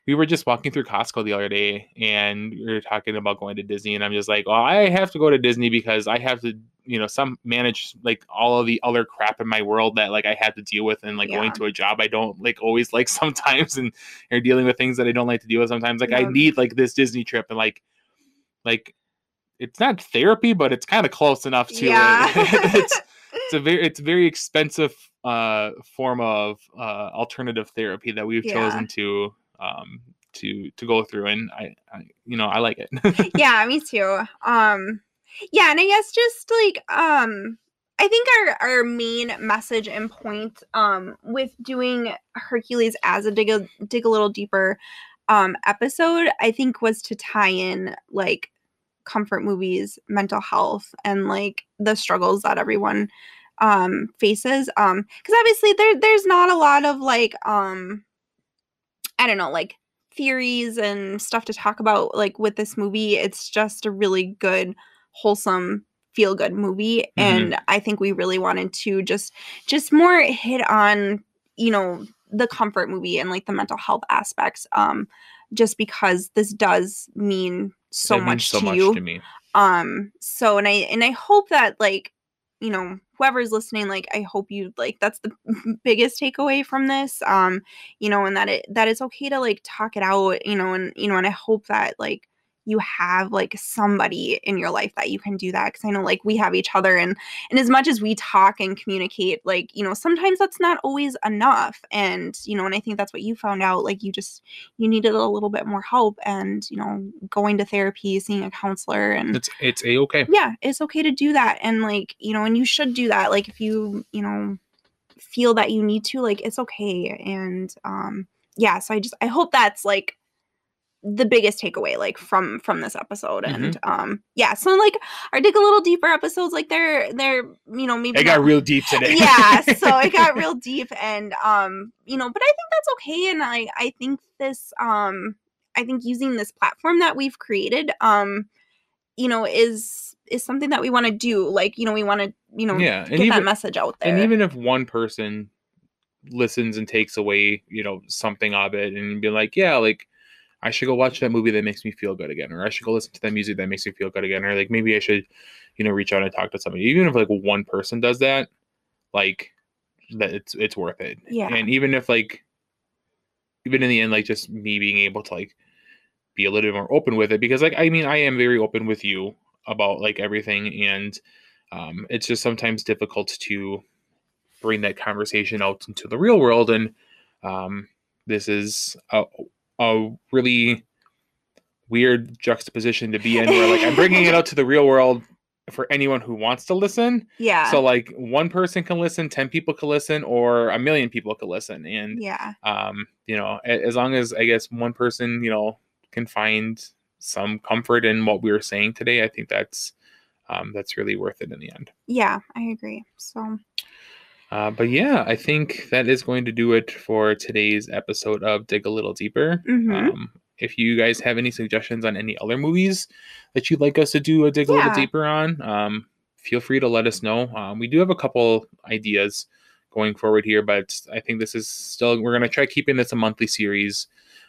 [SPEAKER 2] We were just walking through Costco the other day and we were talking about going to Disney and I'm just like, well, I have to go to Disney because I have to, you know, some manage like all of the other crap in my world that like I had to deal with and like going to a job I don't like always like sometimes and you're dealing with things that I don't like to deal with sometimes. Like I need like this Disney trip and like like it's not therapy, but it's kind of close enough to
[SPEAKER 1] Yeah.
[SPEAKER 2] it. it's it's a very it's very expensive uh form of uh alternative therapy that we've
[SPEAKER 1] Yeah.
[SPEAKER 2] chosen to um to to go through and I, I you know I like it.
[SPEAKER 1] yeah, me too. Um yeah, and I guess just like um I think our our main message and point um with doing Hercules as a dig a dig a little deeper um episode, I think was to tie in like comfort movies, mental health and like the struggles that everyone um faces um cuz obviously there there's not a lot of like um I don't know, like theories and stuff to talk about like with this movie. It's just a really good, wholesome, feel good movie. And I think we really wanted to just just more hit on, you know, the comfort movie and like the mental health aspects. Um, just because this does mean so
[SPEAKER 2] means
[SPEAKER 1] much
[SPEAKER 2] so
[SPEAKER 1] to
[SPEAKER 2] much
[SPEAKER 1] you
[SPEAKER 2] to me.
[SPEAKER 1] um so and i and i hope that like you know whoever's listening like i hope you like that's the biggest takeaway from this um you know and that it that it's okay to like talk it out you know and you know and i hope that like you have like somebody in your life that you can do that because i know like we have each other and and as much as we talk and communicate like you know sometimes that's not always enough and you know and i think that's what you found out like you just you needed a little bit more help and you know going to therapy seeing a counselor and
[SPEAKER 2] It's it's a okay.
[SPEAKER 1] yeah it's okay to do that and like you know and you should do that like if you you know feel that you need to like it's okay and um yeah so i just i hope that's like the biggest takeaway like from from this episode
[SPEAKER 2] Mm-hmm.
[SPEAKER 1] and um yeah so like our dig a little deeper episodes like they're they're you know maybe
[SPEAKER 2] It got
[SPEAKER 1] not-
[SPEAKER 2] real deep today.
[SPEAKER 1] yeah so it got real deep and um you know but i think that's okay and i i think this um i think using this platform that we've created um you know is is something that we want to do like you know we want to you know
[SPEAKER 2] yeah,
[SPEAKER 1] get that message out there
[SPEAKER 2] and even if one person listens and takes away, you know, something of it, and be like, yeah, like I should go watch that movie that makes me feel good again, or I should go listen to that music that makes me feel good again, or like maybe I should, you know, reach out and talk to somebody. Even if like one person does that, like that it's it's worth it.
[SPEAKER 1] Yeah.
[SPEAKER 2] And even if like even in the end, like just me being able to like be a little bit more open with it, because like I mean I am very open with you about like everything and um it's just sometimes difficult to bring that conversation out into the real world and um this is a, a really weird juxtaposition to be in where like i'm bringing it out to the real world for anyone who wants to listen.
[SPEAKER 1] Yeah.
[SPEAKER 2] So like one person can listen 10 people can listen or a million people can listen. And
[SPEAKER 1] yeah.
[SPEAKER 2] um you know as long as i guess one person you know can find some comfort in what we were saying today i think that's um that's really worth it in the end.
[SPEAKER 1] Yeah i agree. So
[SPEAKER 2] uh, but yeah, I think that is going to do it for today's episode of Dig a Little Deeper.
[SPEAKER 1] Mhm.
[SPEAKER 2] Um, if you guys have any suggestions on any other movies that you'd like us to do a dig a little deeper on, um, feel free to let us know. Um, we do have a couple ideas going forward here, but I think this is still, we're going to try keeping this a monthly series.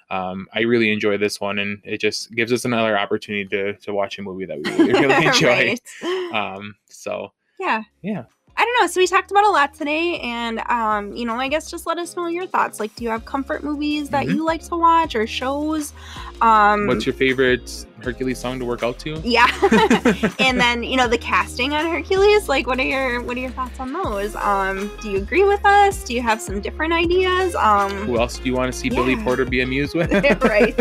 [SPEAKER 2] Um, I really enjoy this one, and it just gives us another opportunity to, to watch a movie that we really, really enjoy.
[SPEAKER 1] Right.
[SPEAKER 2] Um, so,
[SPEAKER 1] yeah
[SPEAKER 2] yeah.
[SPEAKER 1] I don't know. So we talked about a lot today, and um, you know, I guess just let us know your thoughts. Like, do you have comfort movies that
[SPEAKER 2] Mhm.
[SPEAKER 1] you like to watch or shows? Um,
[SPEAKER 2] What's your favorite Hercules song to work out to?
[SPEAKER 1] yeah, and then you know the casting on Hercules. Like, what are your what are your thoughts on those? Um, do you agree with us? Do you have some different ideas? Um,
[SPEAKER 2] Who else do you want to see Billy Porter be amused with?
[SPEAKER 1] right.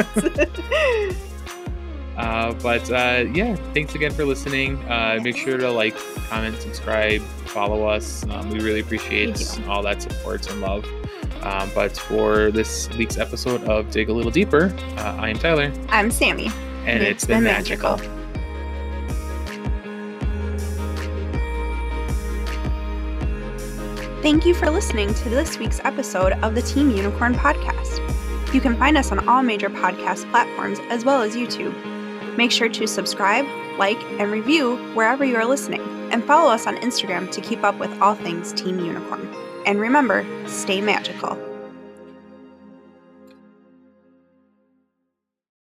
[SPEAKER 2] Uh, but uh, yeah, thanks again for listening. Uh, make sure to like, comment, subscribe, follow us. Um, we really appreciate all that support and love. Um, but for this week's episode of Dig a Little Deeper, uh, I am Tyler,
[SPEAKER 1] I'm Sammy.
[SPEAKER 2] and it's been magical.
[SPEAKER 1] Thank you for listening to this week's episode of the Team Unicorn podcast. You can find us on all major podcast platforms as well as YouTube. Make sure to subscribe, like, and review wherever you are listening, and follow us on Instagram to keep up with all things Team Unicorn. And remember, stay magical.